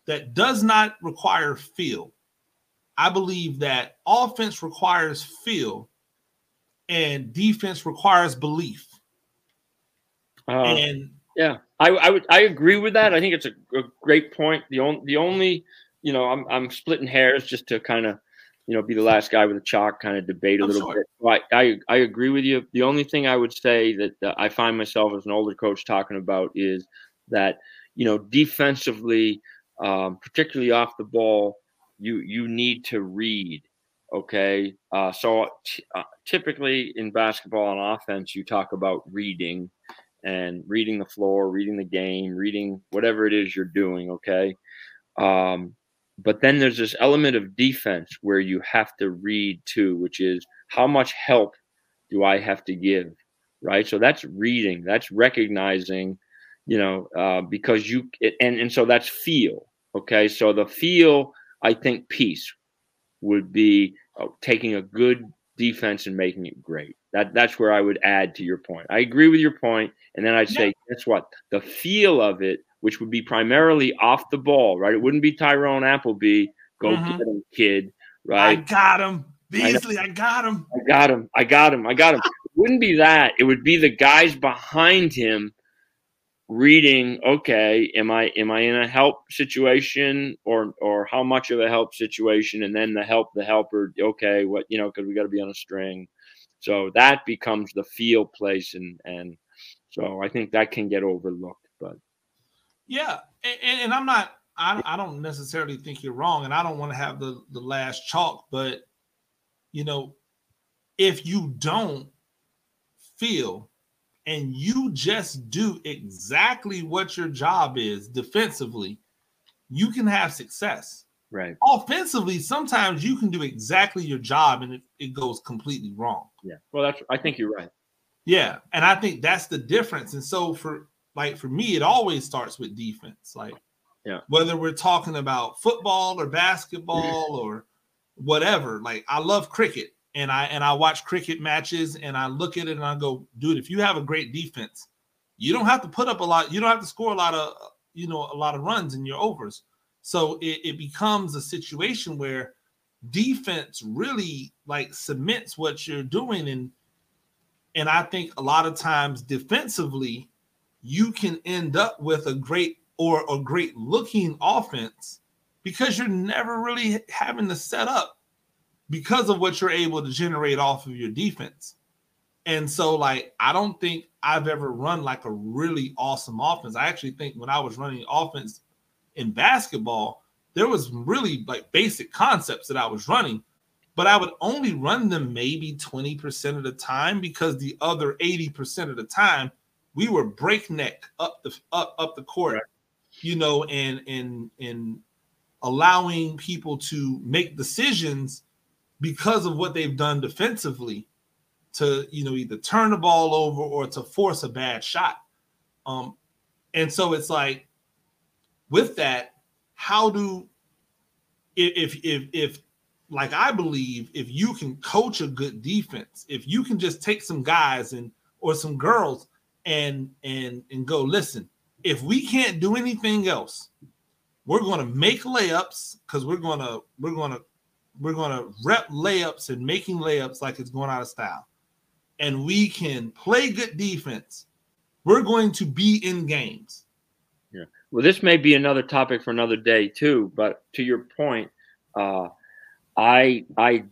that does not require feel. I believe that offense requires feel and defense requires belief. Uh, and yeah, I, I would I agree with that. I think it's a, a great point. The only the only you know I'm I'm splitting hairs just to kind of you know, be the last guy with a chalk kind of debate a little sure. bit. I, I, I agree with you. The only thing I would say that uh, I find myself as an older coach talking about is that you know defensively, um, particularly off the ball, you you need to read. Okay, uh, so t- uh, typically in basketball and offense, you talk about reading and reading the floor, reading the game, reading whatever it is you're doing. Okay. Um, but then there's this element of defense where you have to read too, which is how much help do I have to give? Right. So that's reading, that's recognizing, you know, uh, because you, and, and so that's feel. Okay. So the feel, I think piece would be uh, taking a good defense and making it great. That that's where I would add to your point. I agree with your point, and then I'd say, guess what? The feel of it which would be primarily off the ball, right? It wouldn't be Tyrone Appleby, go mm-hmm. get him, kid, right? I got him. Beasley, I, I, got him. I got him. I got him. I got him. it wouldn't be that. It would be the guys behind him reading, okay, am I am I in a help situation or or how much of a help situation? And then the help the helper, okay, what you know, because we got to be on a string. So that becomes the feel place and and so I think that can get overlooked. Yeah, and, and I'm not I, I don't necessarily think you're wrong, and I don't want to have the the last chalk, but you know, if you don't feel and you just do exactly what your job is defensively, you can have success. Right. Offensively, sometimes you can do exactly your job and it, it goes completely wrong. Yeah. Well, that's I think you're right. Yeah. And I think that's the difference. And so for like for me, it always starts with defense. Like yeah, whether we're talking about football or mm-hmm. basketball or whatever. Like I love cricket and I and I watch cricket matches and I look at it and I go, dude, if you have a great defense, you don't have to put up a lot, you don't have to score a lot of you know a lot of runs in your overs. So it, it becomes a situation where defense really like cements what you're doing and and I think a lot of times defensively you can end up with a great or a great looking offense because you're never really having to set up because of what you're able to generate off of your defense. And so, like, I don't think I've ever run like a really awesome offense. I actually think when I was running offense in basketball, there was really like basic concepts that I was running, but I would only run them maybe 20% of the time because the other 80% of the time we were breakneck up the up up the court, right. you know, and and and allowing people to make decisions because of what they've done defensively to you know either turn the ball over or to force a bad shot um and so it's like with that how do if if if like i believe if you can coach a good defense if you can just take some guys and or some girls and and and go listen if we can't do anything else we're going to make layups because we're going to we're going to we're going to rep layups and making layups like it's going out of style. And we can play good defense. We're going to be in games. Yeah. Well, this may be another topic for another day too. But to your point, uh, I I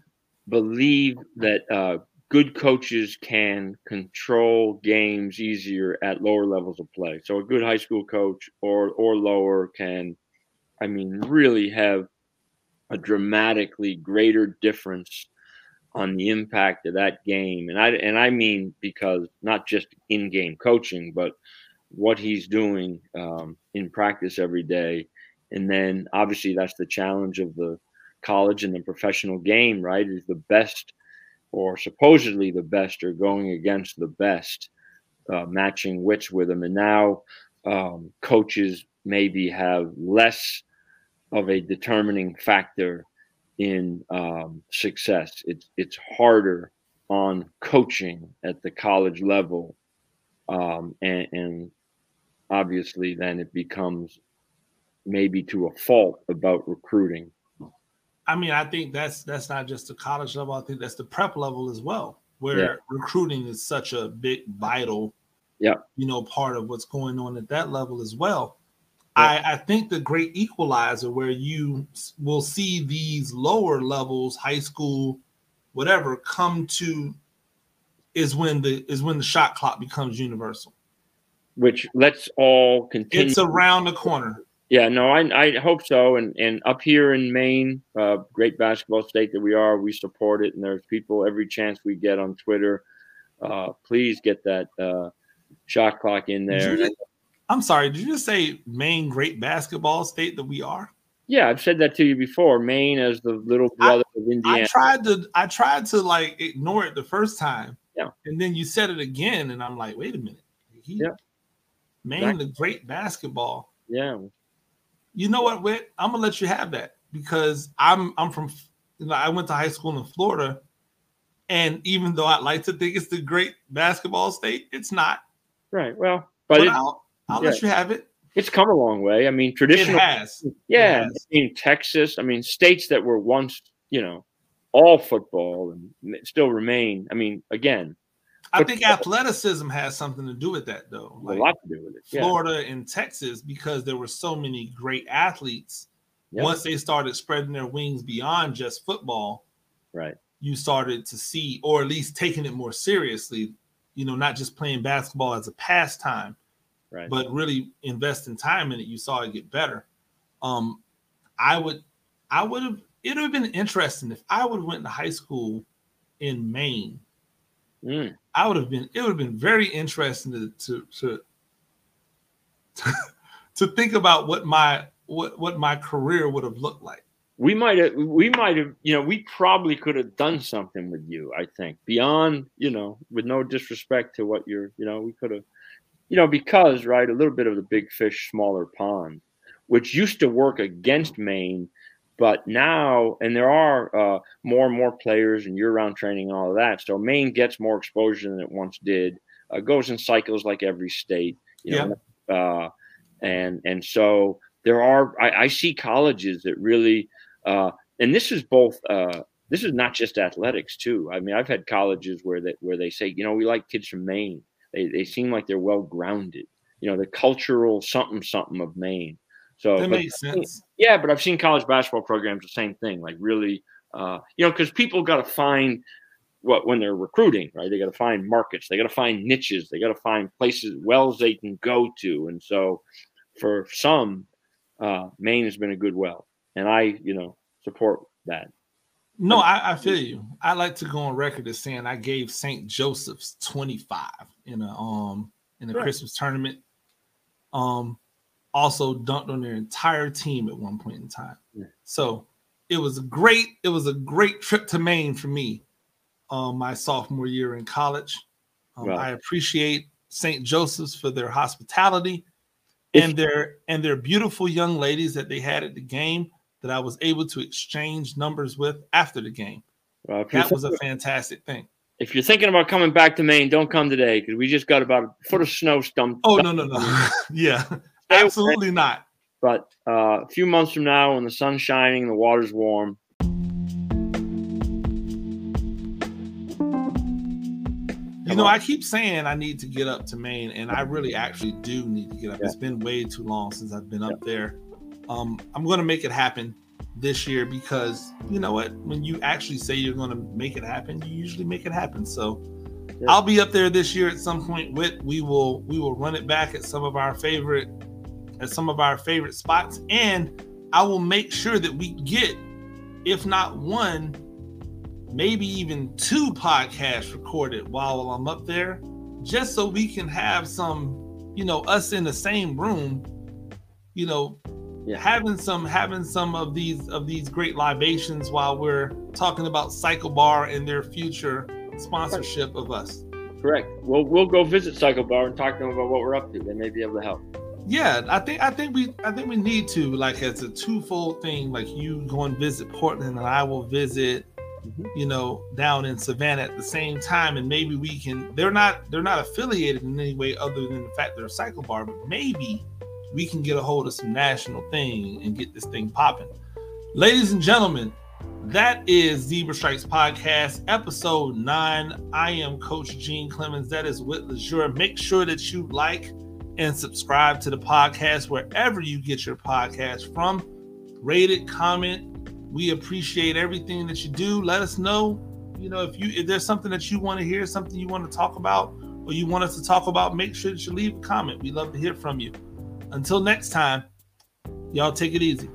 believe that uh, good coaches can control games easier at lower levels of play. So a good high school coach or or lower can, I mean, really have a dramatically greater difference on the impact of that game. And I and I mean because not just in-game coaching, but what he's doing um, in practice every day. And then obviously that's the challenge of the college and the professional game, right? Is the best or supposedly the best are going against the best, uh, matching wits with them. And now um, coaches maybe have less of a determining factor in um, success. It's it's harder on coaching at the college level, um, and, and obviously then it becomes maybe to a fault about recruiting. I mean, I think that's that's not just the college level. I think that's the prep level as well, where yeah. recruiting is such a big, vital, yeah, you know, part of what's going on at that level as well. I, I, think the great equalizer where you will see these lower levels, high school, whatever, come to is when the is when the shot clock becomes universal. Which let's all continue. It's around the corner. Yeah, no, I I hope so. And and up here in Maine, uh, great basketball state that we are, we support it. And there's people every chance we get on Twitter. Uh, please get that uh, shot clock in there. I'm sorry, did you just say Maine great basketball state that we are? Yeah, I've said that to you before. Maine as the little brother I, of Indiana. I tried to I tried to like ignore it the first time. Yeah. And then you said it again, and I'm like, wait a minute. He, yeah. Maine, exactly. the great basketball. Yeah. You know what, Whit? I'm gonna let you have that because I'm I'm from you know, I went to high school in Florida. And even though I like to think it's the great basketball state, it's not. Right. Well, but, but it, I'll yeah. let you have it. It's come a long way. I mean, traditional. It has. Yeah. It has. I mean, Texas. I mean, states that were once, you know, all football and still remain. I mean, again, I think athleticism has something to do with that, though. Like a lot to do with it. Yeah. Florida and Texas, because there were so many great athletes. Once they started spreading their wings beyond just football, right? You started to see, or at least taking it more seriously. You know, not just playing basketball as a pastime, right? But really investing time in it. You saw it get better. Um, I would, I would have. It would have been interesting if I would have went to high school in Maine. Mm. I would have been. It would have been very interesting to to to, *laughs* to think about what my what what my career would have looked like. We might have. We might have. You know, we probably could have done something with you. I think beyond. You know, with no disrespect to what you're. You know, we could have. You know, because right, a little bit of the big fish, smaller pond, which used to work against Maine but now, and there are uh, more and more players and year-round training and all of that. So Maine gets more exposure than it once did. Uh, goes in cycles like every state, you know. Uh, and and so there are. I, I see colleges that really, uh, and this is both. Uh, this is not just athletics too. I mean, I've had colleges where that where they say, you know, we like kids from Maine. They they seem like they're well grounded. You know, the cultural something something of Maine. So that makes sense. Yeah, but I've seen college basketball programs the same thing. Like really, uh, you know, because people got to find what when they're recruiting, right? They got to find markets. They got to find niches. They got to find places, wells they can go to. And so, for some, uh, Maine has been a good well, and I, you know, support that. No, I, I, feel you. I like to go on record as saying I gave St. Joseph's 25 in a um in a right. Christmas tournament. Um, also dunked on their entire team at one point in time. Yeah. So it was a great, it was a great trip to Maine for me um, my sophomore year in college. Um, I appreciate St. Joseph's for their hospitality and their and their beautiful young ladies that they had at the game that I was able to exchange numbers with after the game. Well, that was a fantastic thing. If you're thinking about coming back to Maine, don't come today because we just got about a foot of snow stumped. Oh no no no! *laughs* *laughs* yeah, Absolutely not. But uh, a few months from now, when the sun's shining, the water's warm. You know, I keep saying I need to get up to Maine, and I really actually do need to get up. Yeah. It's been way too long since I've been up there. Um, I'm going to make it happen this year because you know what? When you actually say you're going to make it happen, you usually make it happen. So yeah. I'll be up there this year at some point. With we will we will run it back at some of our favorite at some of our favorite spots. And I will make sure that we get, if not one, maybe even two podcasts recorded while I'm up there, just so we can have some, you know, us in the same room, you know, yeah. having some having some of these of these great libations while we're talking about CycleBar and their future sponsorship of us. Correct. We'll we'll go visit CycleBar and talk to them about what we're up to. They may be able to help yeah, I think I think we I think we need to like as a twofold thing. Like you go and visit Portland, and I will visit, mm-hmm. you know, down in Savannah at the same time, and maybe we can. They're not they're not affiliated in any way other than the fact they're a cycle bar, but maybe we can get a hold of some national thing and get this thing popping. Ladies and gentlemen, that is Zebra Stripes Podcast, episode nine. I am Coach Gene Clemens. That is Whit Leisure. Make sure that you like and subscribe to the podcast wherever you get your podcast from. Rate it, comment. We appreciate everything that you do. Let us know, you know, if you if there's something that you want to hear, something you want to talk about, or you want us to talk about, make sure that you leave a comment. We love to hear from you. Until next time, y'all take it easy.